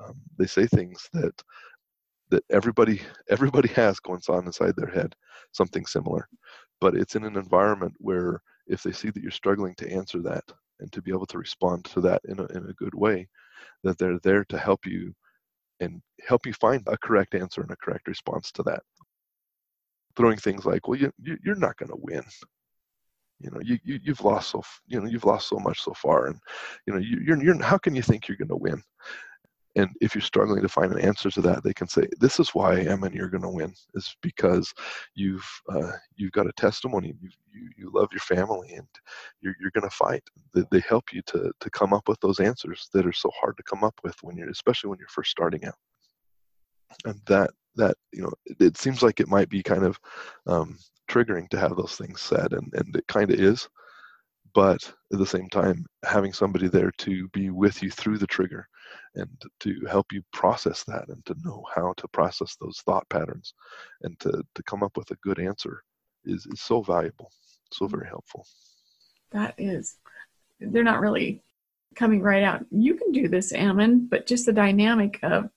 um, they say things that that everybody everybody has going on inside their head something similar but it's in an environment where if they see that you're struggling to answer that and to be able to respond to that in a, in a good way that they're there to help you and help you find a correct answer and a correct response to that. Throwing things like, "Well, you, you you're not going to win," you know, you, you you've lost so you know you've lost so much so far, and you know you, you're you're how can you think you're going to win? And if you're struggling to find an answer to that, they can say, "This is why, Ammon, and you're going to win. Is because you've uh, you've got a testimony. You, you you love your family, and you're you're going to fight." They, they help you to to come up with those answers that are so hard to come up with when you're, especially when you're first starting out. And that that you know, it, it seems like it might be kind of um, triggering to have those things said, and and it kind of is but at the same time having somebody there to be with you through the trigger and to help you process that and to know how to process those thought patterns and to, to come up with a good answer is, is so valuable so very helpful. That is they're not really coming right out. You can do this ammon but just the dynamic of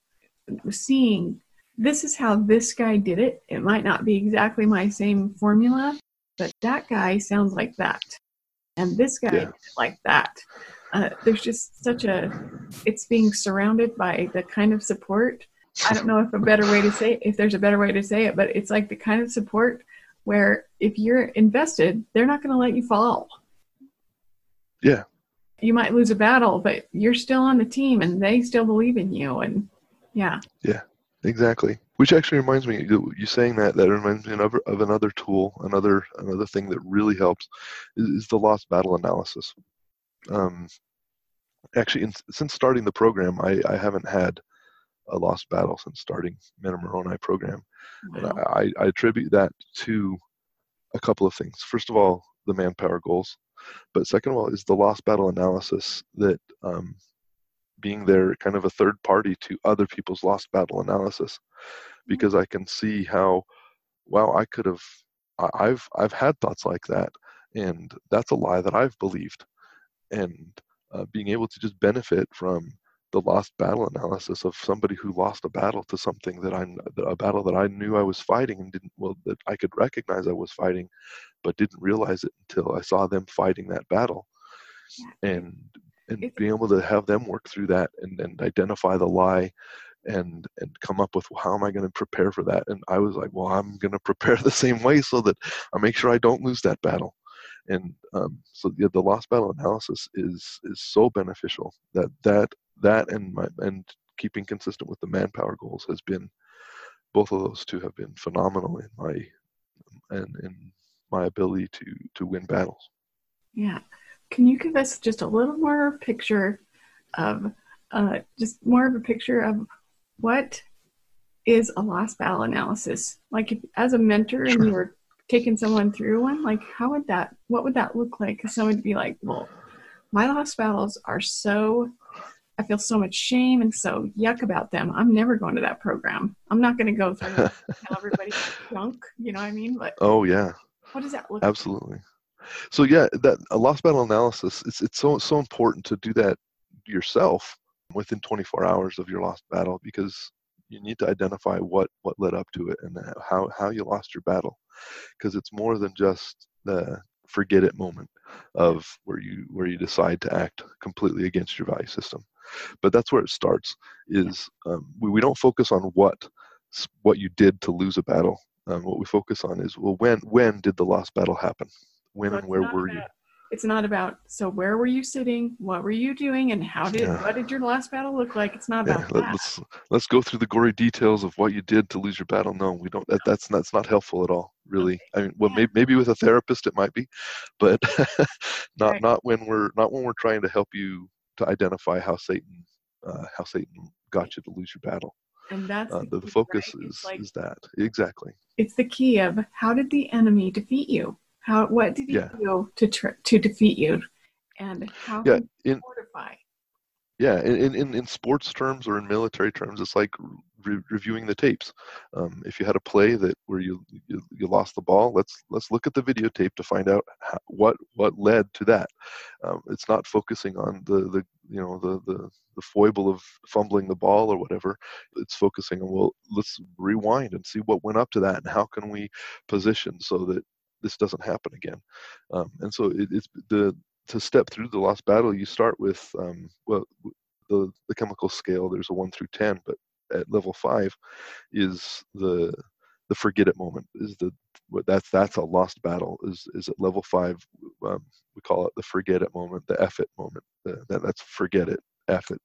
seeing this is how this guy did it. It might not be exactly my same formula but that guy sounds like that and this guy yeah. like that. Uh, there's just such a, it's being surrounded by the kind of support. I don't know if a better way to say, it, if there's a better way to say it, but it's like the kind of support where if you're invested, they're not going to let you fall. Yeah. You might lose a battle, but you're still on the team and they still believe in you. And yeah. Yeah, exactly. Which actually reminds me, you saying that that reminds me of, of another tool, another another thing that really helps, is, is the lost battle analysis. Um, actually, in, since starting the program, I, I haven't had a lost battle since starting Moroni program, wow. and I, I attribute that to a couple of things. First of all, the manpower goals, but second of all is the lost battle analysis that um, being there kind of a third party to other people's lost battle analysis because I can see how wow I could have I've I've had thoughts like that and that's a lie that I've believed. And uh, being able to just benefit from the lost battle analysis of somebody who lost a battle to something that I'm a battle that I knew I was fighting and didn't well that I could recognize I was fighting, but didn't realize it until I saw them fighting that battle, yeah. and and being able to have them work through that and and identify the lie and and come up with well, how am I going to prepare for that? And I was like, well, I'm going to prepare the same way so that I make sure I don't lose that battle. And um, so yeah, the lost battle analysis is is so beneficial that that that and my and keeping consistent with the manpower goals has been both of those two have been phenomenal in my and in my ability to to win battles. Yeah. Can you give us just a little more picture of uh, just more of a picture of what is a lost battle analysis? Like if, as a mentor sure. and you were taking someone through one, like how would that, what would that look like? Because someone would be like, well, my lost battles are so, I feel so much shame and so yuck about them. I'm never going to that program. I'm not going to go through tell everybody junk, you know what I mean? But oh yeah, what does that look? Absolutely. Like? So yeah, that a lost battle analysis. It's it's so so important to do that yourself within 24 hours of your lost battle because you need to identify what what led up to it and how how you lost your battle. Because it's more than just the forget it moment of where you where you decide to act completely against your value system. But that's where it starts is um, we, we don't focus on what what you did to lose a battle. Um, what we focus on is well when when did the lost battle happen when so and where were you? it's not about so where were you sitting? What were you doing? And how did yeah. what did your last battle look like? It's not about yeah, that. let's let's go through the gory details of what you did to lose your battle. No we don't that, that's that's not helpful at all really. I mean well yeah. maybe, maybe with a therapist it might be but not right. not when we're not when we're trying to help you to identify how satan uh, how satan got you to lose your battle. And that's uh, the, the, focus right? is like, is that exactly. It's the key of how did the enemy defeat you how what did he yeah. do to tr- to defeat you, and how yeah, in, fortify? Yeah, in, in in sports terms or in military terms, it's like re- reviewing the tapes. Um, if you had a play that where you, you, you lost the ball, let's let's look at the videotape to find out how, what what led to that. Um, it's not focusing on the the you know the the the foible of fumbling the ball or whatever. It's focusing on well, let's rewind and see what went up to that, and how can we position so that this doesn't happen again. Um, and so it, it's the to step through the lost battle. You start with um, well the the chemical scale. There's a one through ten, but at level five is the the forget it moment is the what that's that's a lost battle is is at level five um, we call it the forget it moment the F it moment the, that, that's forget it F it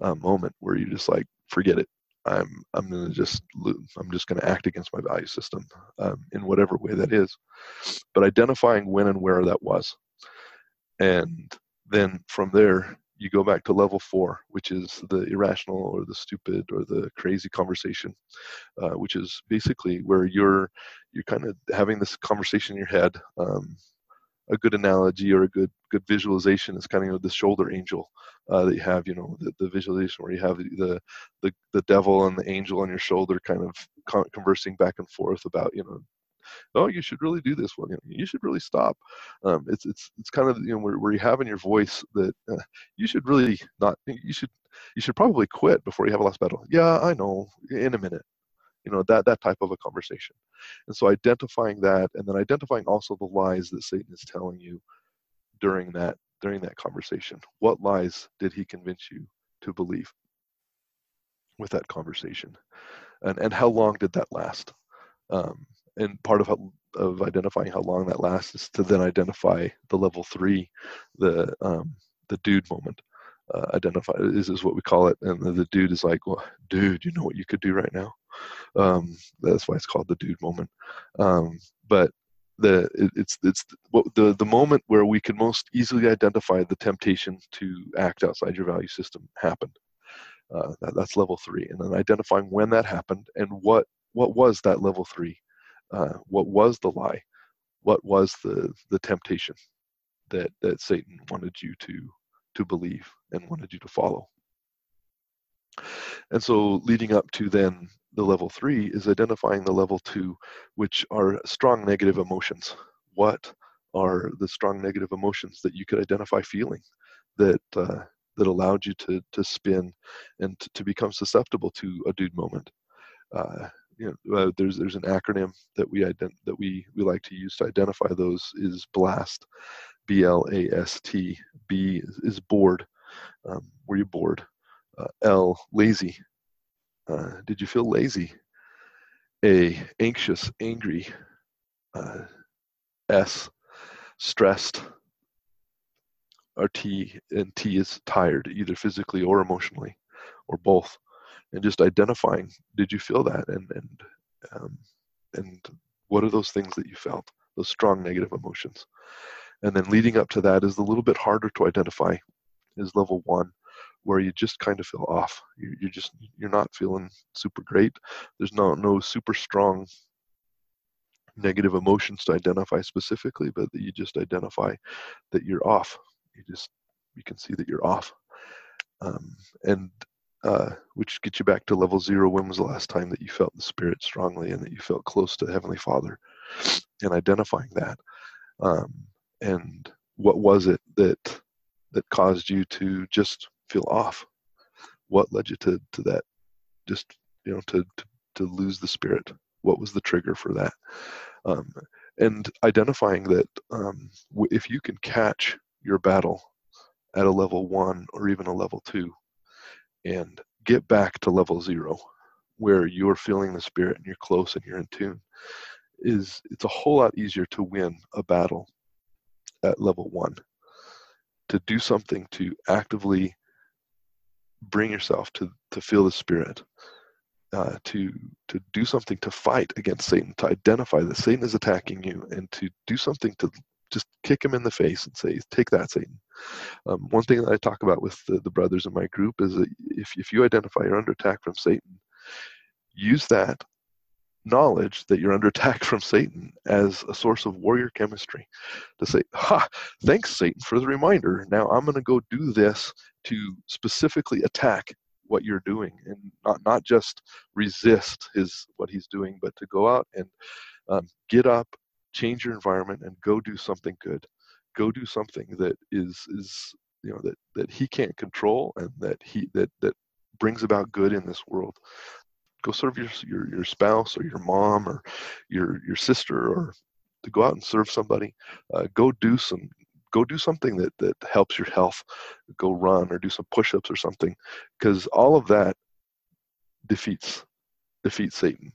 uh, moment where you just like forget it I'm I'm gonna just I'm just gonna act against my value system um, in whatever way that is, but identifying when and where that was, and then from there you go back to level four, which is the irrational or the stupid or the crazy conversation, uh, which is basically where you're you're kind of having this conversation in your head. Um, a good analogy or a good good visualization is kind of you know, the shoulder angel uh, that you have you know the, the visualization where you have the, the the devil and the angel on your shoulder kind of con- conversing back and forth about you know oh you should really do this one. You, know, you should really stop. Um, it's it's it's kind of you know where, where you have in your voice that uh, you should really not you should you should probably quit before you have a last battle. Yeah i know. In a minute you know that that type of a conversation. And so identifying that and then identifying also the lies that satan is telling you during that during that conversation. What lies did he convince you to believe with that conversation? And and how long did that last? Um, and part of how, of identifying how long that lasts is to then identify the level three the um, the dude moment uh, identify is is what we call it. And the, the dude is like well dude you know what you could do right now? Um, that's why it's called the dude moment. Um, but the it, it's it's the the moment where we can most easily identify the temptation to act outside your value system happened. Uh, that, that's level three, and then identifying when that happened and what what was that level three, uh, what was the lie, what was the the temptation that that Satan wanted you to to believe and wanted you to follow. And so leading up to then the level three is identifying the level two, which are strong negative emotions. What are the strong negative emotions that you could identify feeling that uh, that allowed you to to spin and to, to become susceptible to a dude moment. Uh, you know, uh, there's there's an acronym that we ident- that we we like to use to identify those is BLAST, B L A S T. B is, bored. Um, were you bored? Uh, L lazy. Uh, did you feel lazy? A anxious, angry. Uh, S stressed. Or T and T is tired, either physically or emotionally, or both and just identifying did you feel that and and um, and what are those things that you felt those strong negative emotions and then leading up to that is a little bit harder to identify is level one where you just kind of feel off you, you're just you're not feeling super great there's no no super strong negative emotions to identify specifically but you just identify that you're off you just you can see that you're off um, and uh, which gets you back to level zero. When was the last time that you felt the Spirit strongly and that you felt close to Heavenly Father? And identifying that, um, and what was it that that caused you to just feel off? What led you to to that? Just you know to to, to lose the Spirit. What was the trigger for that? Um, and identifying that um, if you can catch your battle at a level one or even a level two and get back to level zero where you're feeling the spirit and you're close and you're in tune is it's a whole lot easier to win a battle at level one to do something to actively bring yourself to to feel the spirit uh, to to do something to fight against satan to identify that satan is attacking you and to do something to just kick him in the face and say, "Take that, Satan." Um, one thing that I talk about with the, the brothers in my group is that if if you identify you're under attack from Satan, use that knowledge that you're under attack from Satan as a source of warrior chemistry to say, Ha, thanks, Satan, for the reminder. Now I'm going to go do this to specifically attack what you're doing and not, not just resist his what he's doing, but to go out and um, get up change your environment and go do something good go do something that is is you know that that he can't control and that he that that brings about good in this world go serve your your, your spouse or your mom or your your sister or to go out and serve somebody uh, go do some go do something that that helps your health go run or do some push-ups or something because all of that defeats defeats satan.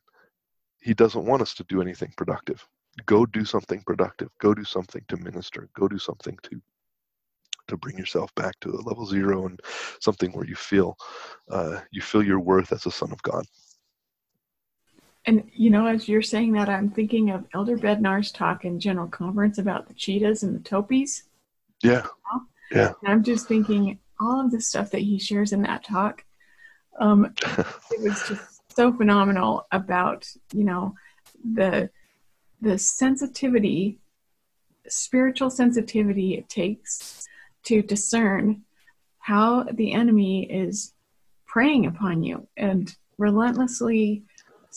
He doesn't want us to do anything productive. Go do something productive. Go do something to minister. Go do something to to bring yourself back to a level zero and something where you feel uh, you feel your worth as a son of god and you know as you're saying that i'm thinking of elder bednar's talk in general conference about the cheetahs and the topis. Yeah. Yeah. And i'm just thinking all of the stuff that he shares in that talk um, it was just so phenomenal about you know the the sensitivity, spiritual sensitivity it takes to discern how the enemy is preying upon you and relentlessly,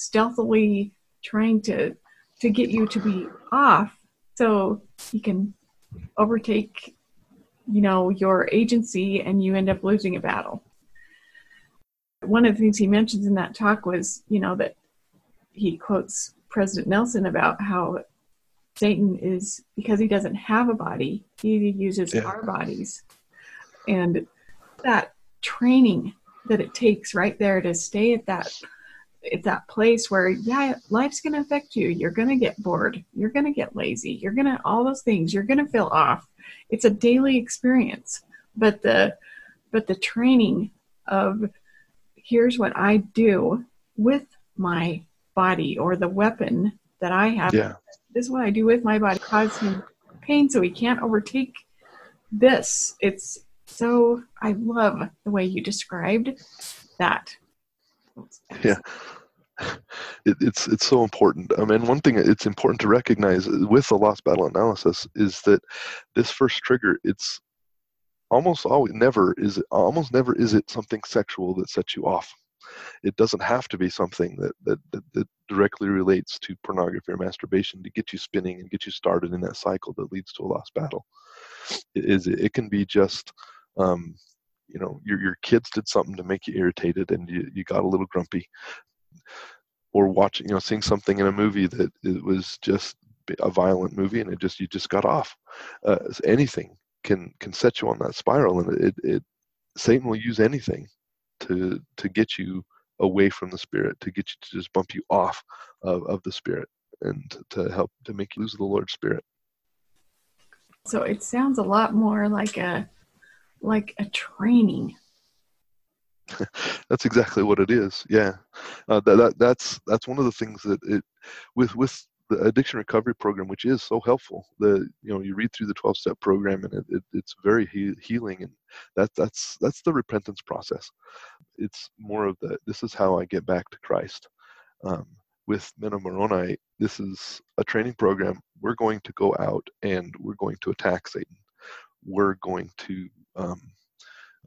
stealthily trying to to get you to be off so he can overtake you know your agency and you end up losing a battle one of the things he mentions in that talk was you know that he quotes President Nelson about how Satan is because he doesn't have a body, he uses yeah. our bodies. And that training that it takes right there to stay at that at that place where yeah life's going to affect you you're going to get bored you're going to get lazy you're going to all those things you're going to feel off it's a daily experience but the but the training of here's what i do with my body or the weapon that I have. Yeah. This is what I do with my body, cause him pain so he can't overtake this. It's so, I love the way you described that. Yeah. It, it's it's so important. I mean, one thing it's important to recognize with the lost battle analysis is that this first trigger, it's almost always never is it almost never is it something sexual that sets you off it doesn't have to be something that, that, that, that directly relates to pornography or masturbation to get you spinning and get you started in that cycle that leads to a lost battle. It is it can be just um, you know your your kids did something to make you irritated and you, you got a little grumpy. Or watching you know seeing something in a movie that it was just a violent movie and it just you just got off. Uh, anything can can set you on that spiral and it, it satan will use anything to to get you away from the spirit to get you to just bump you off of, of the spirit and to help to make you lose the lord's spirit. So it sounds a lot more like a like a training. That's exactly what it is. Yeah. Uh, that, that that's that's one of the things that it with with the addiction recovery program which is so helpful the you know you read through the 12 step program and it, it, it's very he- healing and that that's that's the repentance process. It's more of the this is how i get back to christ. Um, with men of moroni this is a training program. We're going to go out and we're going to attack satan. We're going to um,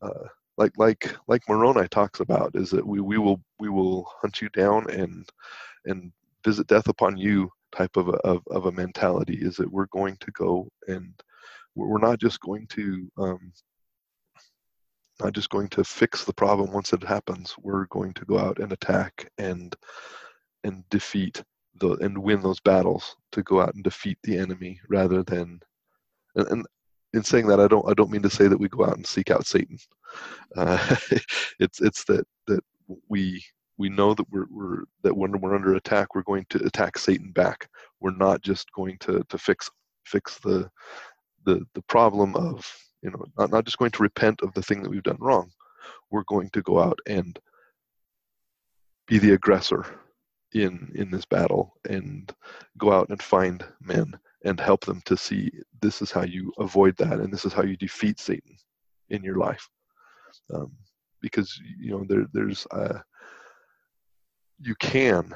uh, like like like moroni talks about is that we, we will we will hunt you down and and visit death upon you type of a, of, of a mentality is that we're going to go and we're not just going to um, not just going to fix the problem once it happens. We're going to go out and attack and and defeat the and win those battles to go out and defeat the enemy rather than and, and in saying that i don't i don't mean to say that we go out and seek out satan uh, it's it's that that we we know that we're, we're that when we're under attack, we're going to attack Satan back. We're not just going to to fix fix the the the problem of you know not, not just going to repent of the thing that we've done wrong. We're going to go out and be the aggressor in in this battle and go out and find men and help them to see this is how you avoid that and this is how you defeat Satan in your life. Um, because you know there there's uh, you can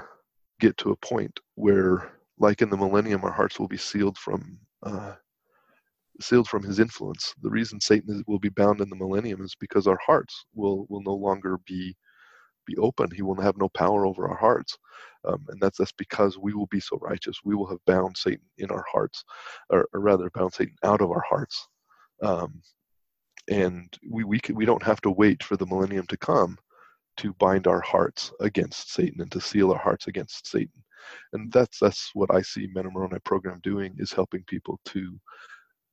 get to a point where, like in the millennium, our hearts will be sealed from uh, sealed from his influence. The reason Satan is, will be bound in the millennium is because our hearts will will no longer be be open. He will have no power over our hearts, um, and that's that's because we will be so righteous. We will have bound Satan in our hearts, or, or rather, bound Satan out of our hearts. Um, and we we we don't have to wait for the millennium to come to bind our hearts against Satan and to seal our hearts against Satan. And that's that's what I see Moroni program doing is helping people to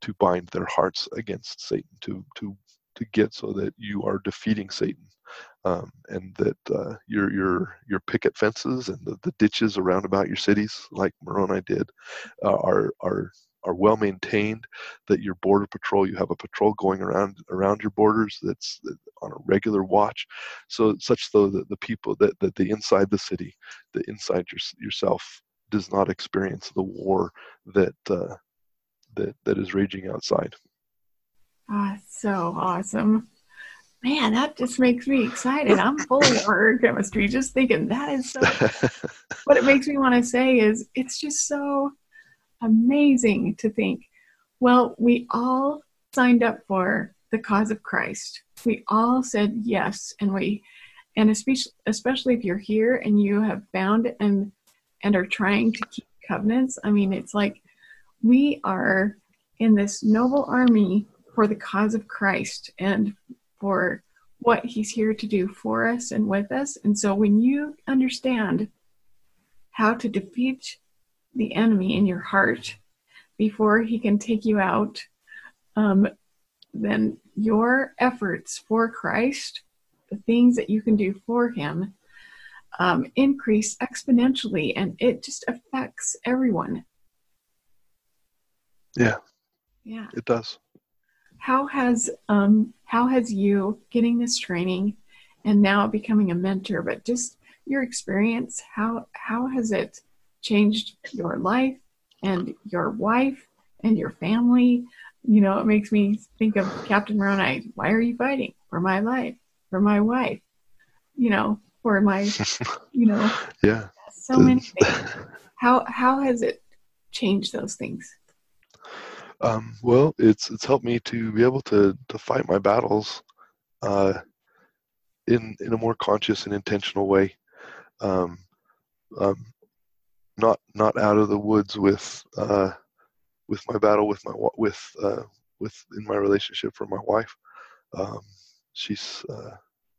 to bind their hearts against Satan, to to to get so that you are defeating Satan, um, and that uh, your your your picket fences and the, the ditches around about your cities, like Moroni did, uh, are are are well maintained, that your border patrol, you have a patrol going around around your borders that's on a regular watch, so such though that the people that, that the inside the city, the inside your, yourself does not experience the war that uh, that that is raging outside. Ah, so awesome. Man, that just makes me excited. I'm full of hard chemistry just thinking that is so. what it makes me want to say is it's just so amazing to think, well, we all signed up for the cause of Christ. We all said yes, and we, and especially especially if you're here and you have found and and are trying to keep covenants. I mean, it's like we are in this noble army for the cause of Christ and for what He's here to do for us and with us. And so when you understand how to defeat the enemy in your heart before he can take you out, um, then your efforts for Christ, the things that you can do for him, um, increase exponentially and it just affects everyone. Yeah. Yeah. It does. How has um how has you getting this training and now becoming a mentor, but just your experience, how how has it changed your life and your wife and your family. You know, it makes me think of Captain Moroni. Why are you fighting? For my life, for my wife, you know, for my, you know, yeah, so many things. How how has it changed those things? Um, well, it's it's helped me to be able to to fight my battles uh, in in a more conscious and intentional way. Um, um, not not out of the woods with uh, with my battle with my with uh, with in my relationship for my wife. Um, she's uh,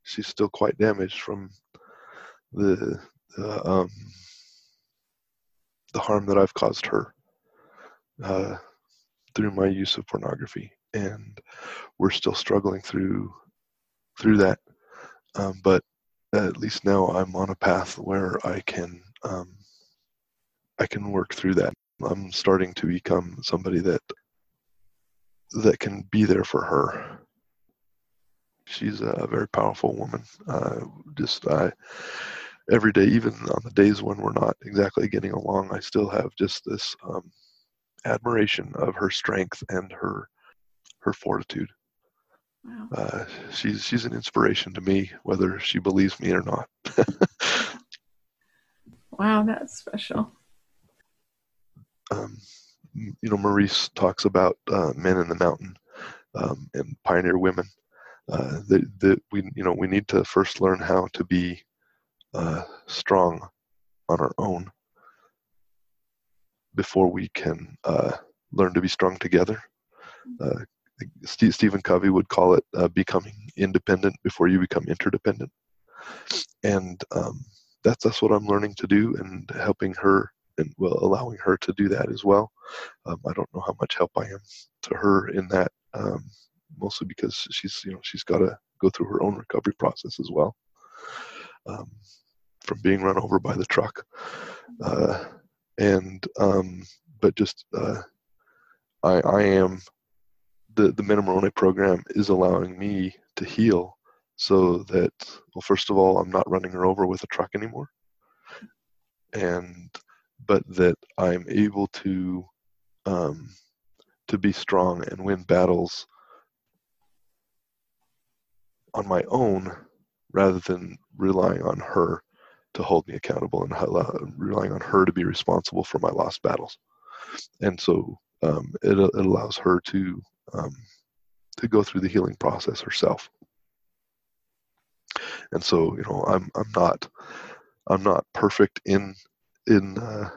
she's still quite damaged from the the, um, the harm that I've caused her uh, through my use of pornography, and we're still struggling through through that. Um, but at least now I'm on a path where I can um, I can work through that. I'm starting to become somebody that that can be there for her. She's a very powerful woman. Uh, just I every day, even on the days when we're not exactly getting along, I still have just this um, admiration of her strength and her her fortitude. Wow. Uh, she's she's an inspiration to me, whether she believes me or not. wow, that's special. Um, you know, Maurice talks about uh, men in the mountain um, and pioneer women. Uh, that, that we you know we need to first learn how to be uh, strong on our own before we can uh, learn to be strong together. Uh, Stephen Covey would call it uh, becoming independent before you become interdependent, and um, that's that's what I'm learning to do and helping her and well allowing her to do that as well. Um, I don't know how much help I am to her in that, um, mostly because she's you know she's got to go through her own recovery process as well. Um, from being run over by the truck. Uh, and um, but just uh, I, I am the the Men program is allowing me to heal so that well first of all I'm not running her over with a truck anymore. And but that I'm able to um, to be strong and win battles on my own rather than relying on her to hold me accountable and relying on her to be responsible for my lost battles. And so um, it, it, allows her to um, to go through the healing process herself. And so you know I'm I'm not I'm not perfect in in uh,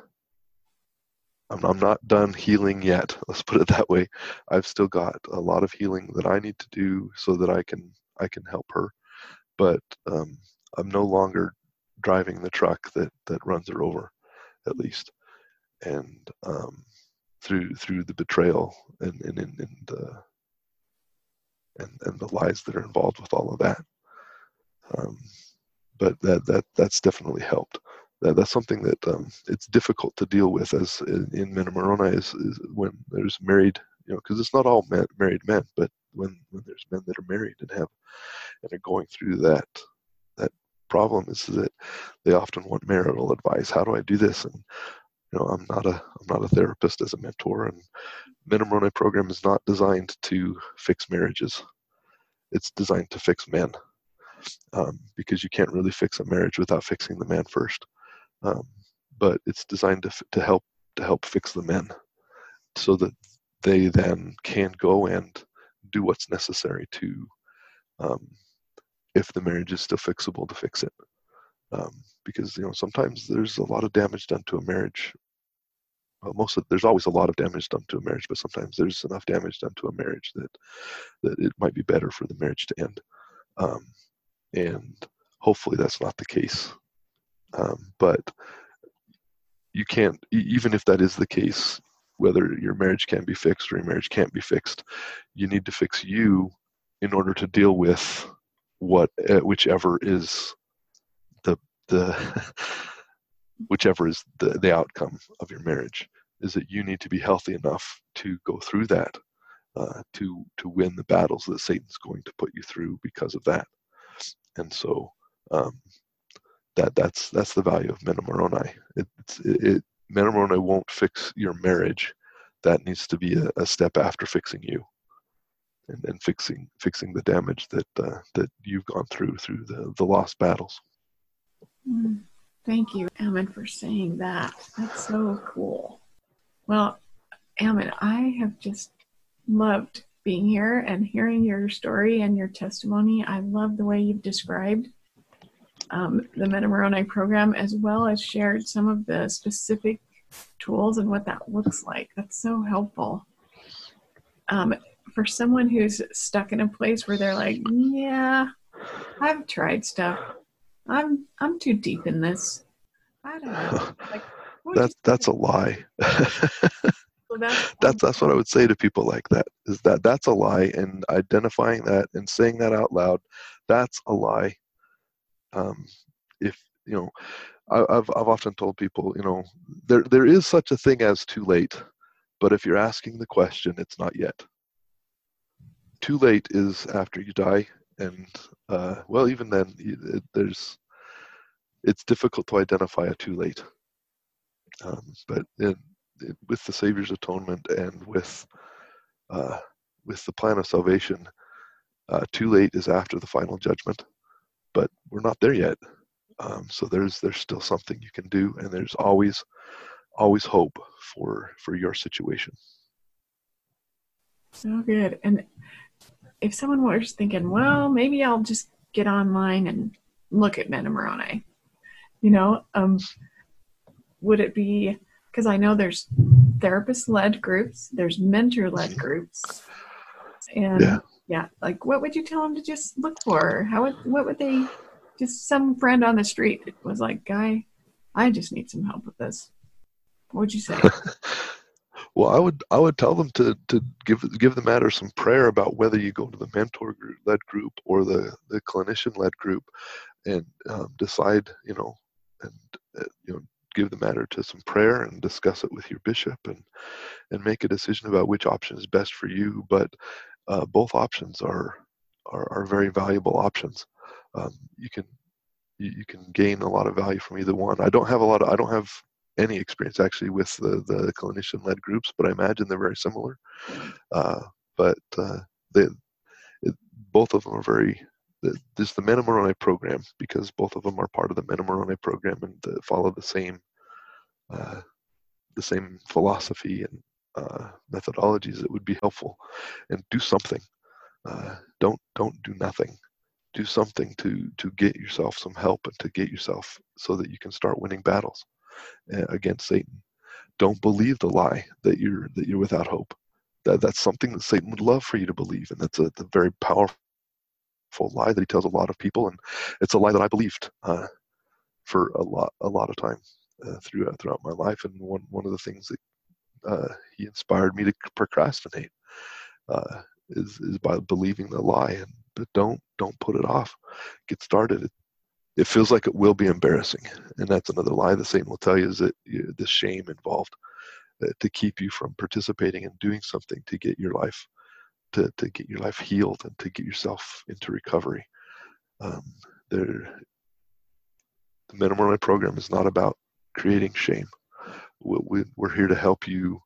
I'm, I'm not done healing yet. Let's put it that way. I've still got a lot of healing that I need to do so that I can I can help her. But um, I'm no longer driving the truck that that runs her over, at least, and um, through through the betrayal and and and, and, uh, and and the lies that are involved with all of that. Um, but that that that's definitely helped. That that's something that um, it's difficult to deal with as in, in Men of Moroni is, is when there's married, you know, because it's not all men, married men, but when when there's men that are married and have and are going through that problem is that they often want marital advice. How do I do this? And you know, I'm not a I'm not a therapist as a mentor, and Moroni program is not designed to fix marriages. It's designed to fix men, um, because you can't really fix a marriage without fixing the man first. Um, but it's designed to to help to help fix the men, so that they then can go and do what's necessary to um, if the marriage is still fixable to fix it. Um, because you know sometimes there's a lot of damage done to a marriage. Well, most of there's always a lot of damage done to a marriage, but sometimes there's enough damage done to a marriage that that it might be better for the marriage to end. Um, and hopefully that's not the case. Um, but you can't even if that is the case whether your marriage can be fixed or your marriage can't be fixed you need to fix you in order to deal with what uh, whichever is the the whichever is the, the outcome of your marriage is that you need to be healthy enough to go through that uh, to to win the battles that Satan's going to put you through because of that. And so um, that that's that's the value of Men of Moroni it, it, it Men of Moroni won't fix your marriage. That needs to be a, a step after fixing you and, and fixing fixing the damage that uh, that you've gone through through the the lost battles. Mm, thank you, Ammon, for saying that. That's so cool. Well, Ammon, I have just loved being here and hearing your story and your testimony. I love the way you've described um, the Men program as well as shared some of the specific tools and what that looks like. That's so helpful. Um, for someone who's stuck in a place where they're like, yeah, I've tried stuff. I'm I'm too deep in this. I don't know. Like, that's that's a lie. that's, that's that's what I would say to people like that. Is that that's a lie, and identifying that and saying that out loud, that's a lie. Um, if you know, I, I've I've often told people, you know, there there is such a thing as too late, but if you're asking the question, it's not yet. Too late is after you die, and uh, well, even then, it, there's it's difficult to identify a too late. Um, but with the Savior's atonement and with uh, with the plan of salvation, uh, too late is after the final judgment. But we're not there yet. Um, so there's there's still something you can do, and there's always always hope for for your situation. So good. And if someone was thinking, well, maybe I'll just get online and look at Men of Moroni, you know, um, would it be because I know there's therapist led groups, there's mentor led groups, and yeah. yeah, like what would you tell them to just look for? How would what would they? Just some friend on the street was like, "Guy, I just need some help with this." What would you say? well, I would I would tell them to to give give the matter some prayer about whether you go to the mentor group, led group or the the clinician led group, and um, decide you know and uh, you know give the matter to some prayer and discuss it with your bishop and and make a decision about which option is best for you. But uh, both options are, are, are very valuable options. Um, you can you, you, can gain a lot of value from either one. I don't have a lot of I don't have any experience actually with the the clinician led groups, but I imagine they're very similar. Uh, but uh, they it, both of them are very this the Men of Moroni program because both of them are part of the Men of Moroni program and the, follow the same uh, the same philosophy and uh, methodologies that would be helpful. And do something. Uh, don't don't do nothing. Do something to to get yourself some help and to get yourself so that you can start winning battles. uh, against satan don't believe the lie that you're that you're without hope that that's something that satan would love for you to believe and that's a, a very powerful lie that he tells a lot of people and it's a lie that i believed uh, for a lot a lot of time uh, throughout throughout my life. And one one of the things that uh, he inspired me to procrastinate uh, is is by believing the lie. And but don't don't put it off. Get started. It, it feels like it will be embarrassing, and that's another lie that Satan will tell you is that you, the shame involved uh, to keep you from participating and doing something to get your life to, to get your life healed and to get yourself into recovery. Um, there, the Moroni program is not about creating shame. We, are here to help you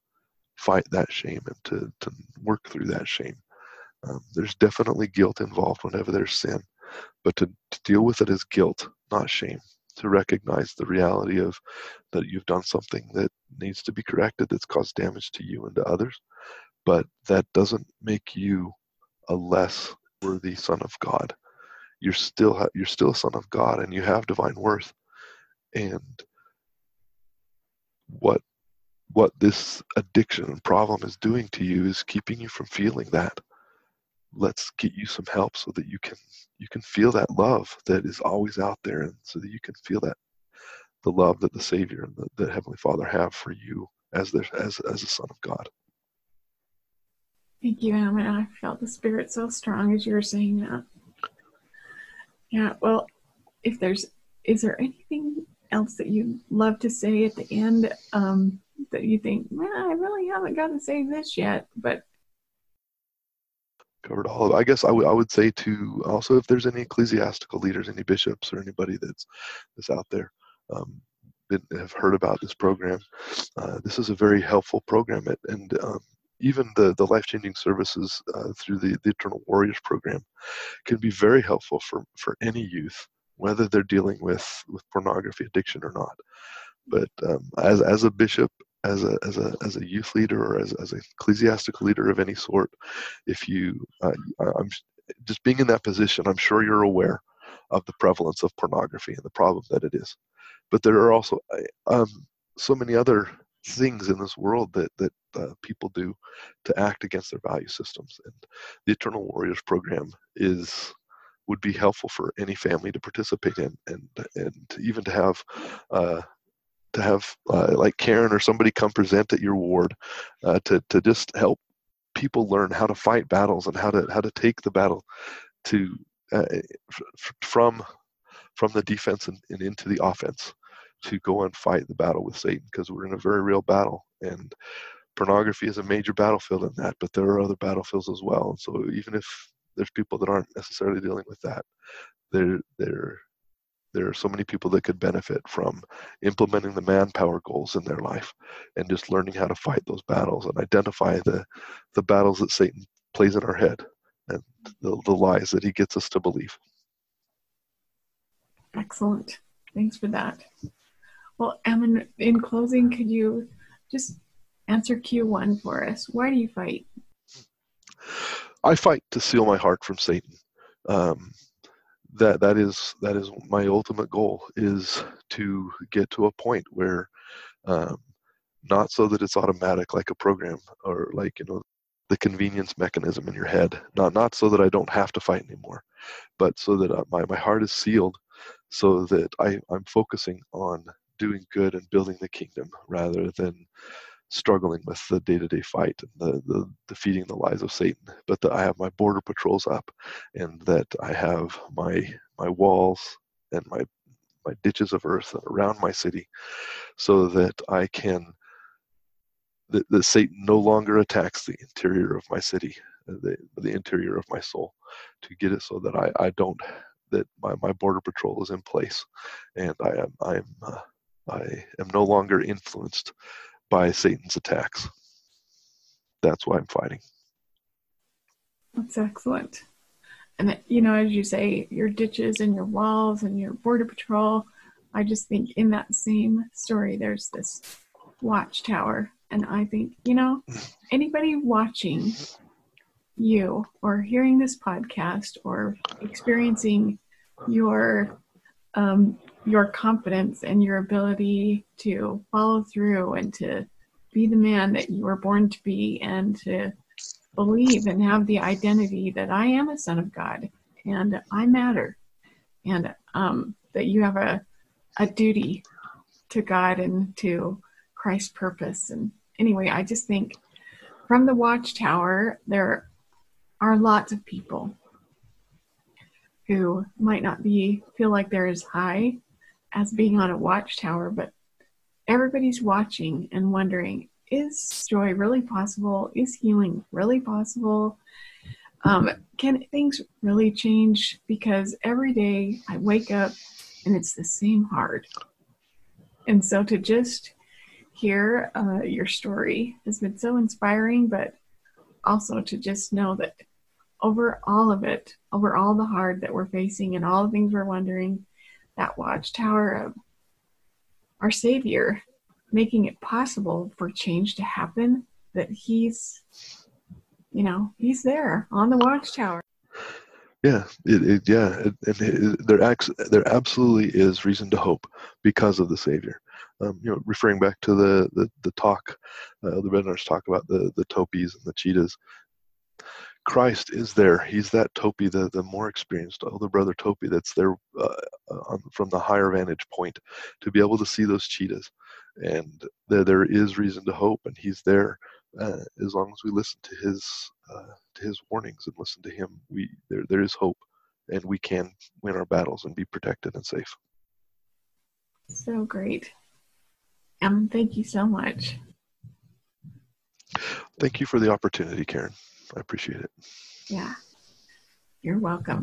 fight that shame and to, to work through that shame. Um, there's definitely guilt involved whenever there's sin, but to, to deal with it as guilt, not shame. To recognize the reality of that you've done something that needs to be corrected that's caused damage to you and to others, but that doesn't make you a less worthy son of God. You're still you're still a son of God, and you have divine worth. And what what this addiction and problem is doing to you is keeping you from feeling that let's get you some help so that you can you can feel that love that is always out there and so that you can feel that the love that the savior and the, the heavenly father have for you as their as as a son of god thank you Alan. i felt the spirit so strong as you were saying that yeah well if there's is there anything else that you'd love to say at the end um, that you think, man, I really haven't got to say this yet, but covered all of. I guess I, w- I would say to also if there's any ecclesiastical leaders, any bishops or anybody that's that's out there um, that have heard about this program, uh, this is a very helpful program. It, and um, even the, the life changing services uh, through the, the Eternal Warriors program can be very helpful for, for any youth whether they're dealing with with pornography addiction or not. But um, as as a bishop, as a as a as a youth leader, or as as an ecclesiastical leader of any sort, if you uh, I'm just being in that position, I'm sure you're aware of the prevalence of pornography and the problem that it is. But there are also um, so many other things in this world that that uh, people do to act against their value systems. And the Eternal Warriors program is would be helpful for any family to participate in, and and even to have. Uh, to have uh, like Karen or somebody come present at your ward uh, to to just help people learn how to fight battles and how to how to take the battle to uh, f- from from the defense and, and into the offense to go and fight the battle with Satan because we're in a very real battle. And pornography is a major battlefield in that but there are other battlefields as well. And so even if there's people that aren't necessarily dealing with that there there there are so many people that could benefit from implementing the manpower goals in their life and just learning how to fight those battles and identify the the battles that Satan plays in our head and the, the lies that he gets us to believe. Excellent. Thanks for that. Well, Ammon, in closing, could you just answer Q1 for us? Why do you fight? I fight to seal my heart from Satan. Um, that that is that is my ultimate goal is to get to a point where um, not so that it's automatic like a program or like you know the convenience mechanism in your head. Not not so that i don't have to fight anymore but so that uh, my, my heart is sealed so that I, i'm focusing on doing good and building the kingdom rather than struggling with the day-to-day fight and the, the defeating the lies of Satan, but that I have my border patrols up, and that I have my my walls and my my ditches of earth around my city, so that I can that, that Satan no longer attacks the interior of my city, uh, the the interior of my soul, to get it so that I I don't that my, my border patrol is in place, and I am I'm uh, I am no longer influenced by Satan's attacks. That's why I'm fighting. That's excellent. And, you know, as you say, your ditches and your walls and your border patrol, I just think in that same story, there's this watchtower. And I think, you know, anybody watching you or hearing this podcast or experiencing your um, your confidence and your ability to follow through and to be the man that you were born to be and to believe and have the identity that I am a son of God and I matter and um, that you have a, a duty to God and to Christ's purpose. And anyway, I just think from the watchtower, there are lots of people who might not be feel like they're as high as being on a watchtower, but everybody's watching and wondering is joy really possible? Is healing really possible? Um, can things really change? Because every day I wake up and it's the same hard. And so to just hear uh, your story has been so inspiring, but also to just know that over all of it, over all the hard that we're facing and all the things we're wondering, that watchtower of our Savior making it possible for change to happen, that He's, you know, He's there on the watchtower. Yeah, it, it yeah, it, it, there acts, there absolutely is reason to hope because of the Savior. Um, you know, referring back to the the, the talk, uh, the Bednar's talk about the the topis and the cheetahs. Christ is there. He's that topi, the, the more experienced older brother topi that's there uh, uh, from the higher vantage point to be able to see those cheetahs. And there, there is reason to hope, and he's there uh, as long as we listen to his uh, to his warnings and listen to him. We there there is hope, and we can win our battles and be protected and safe. So great. Um, thank you so much. Thank you for the opportunity, Karen. I appreciate it. Yeah, you're welcome.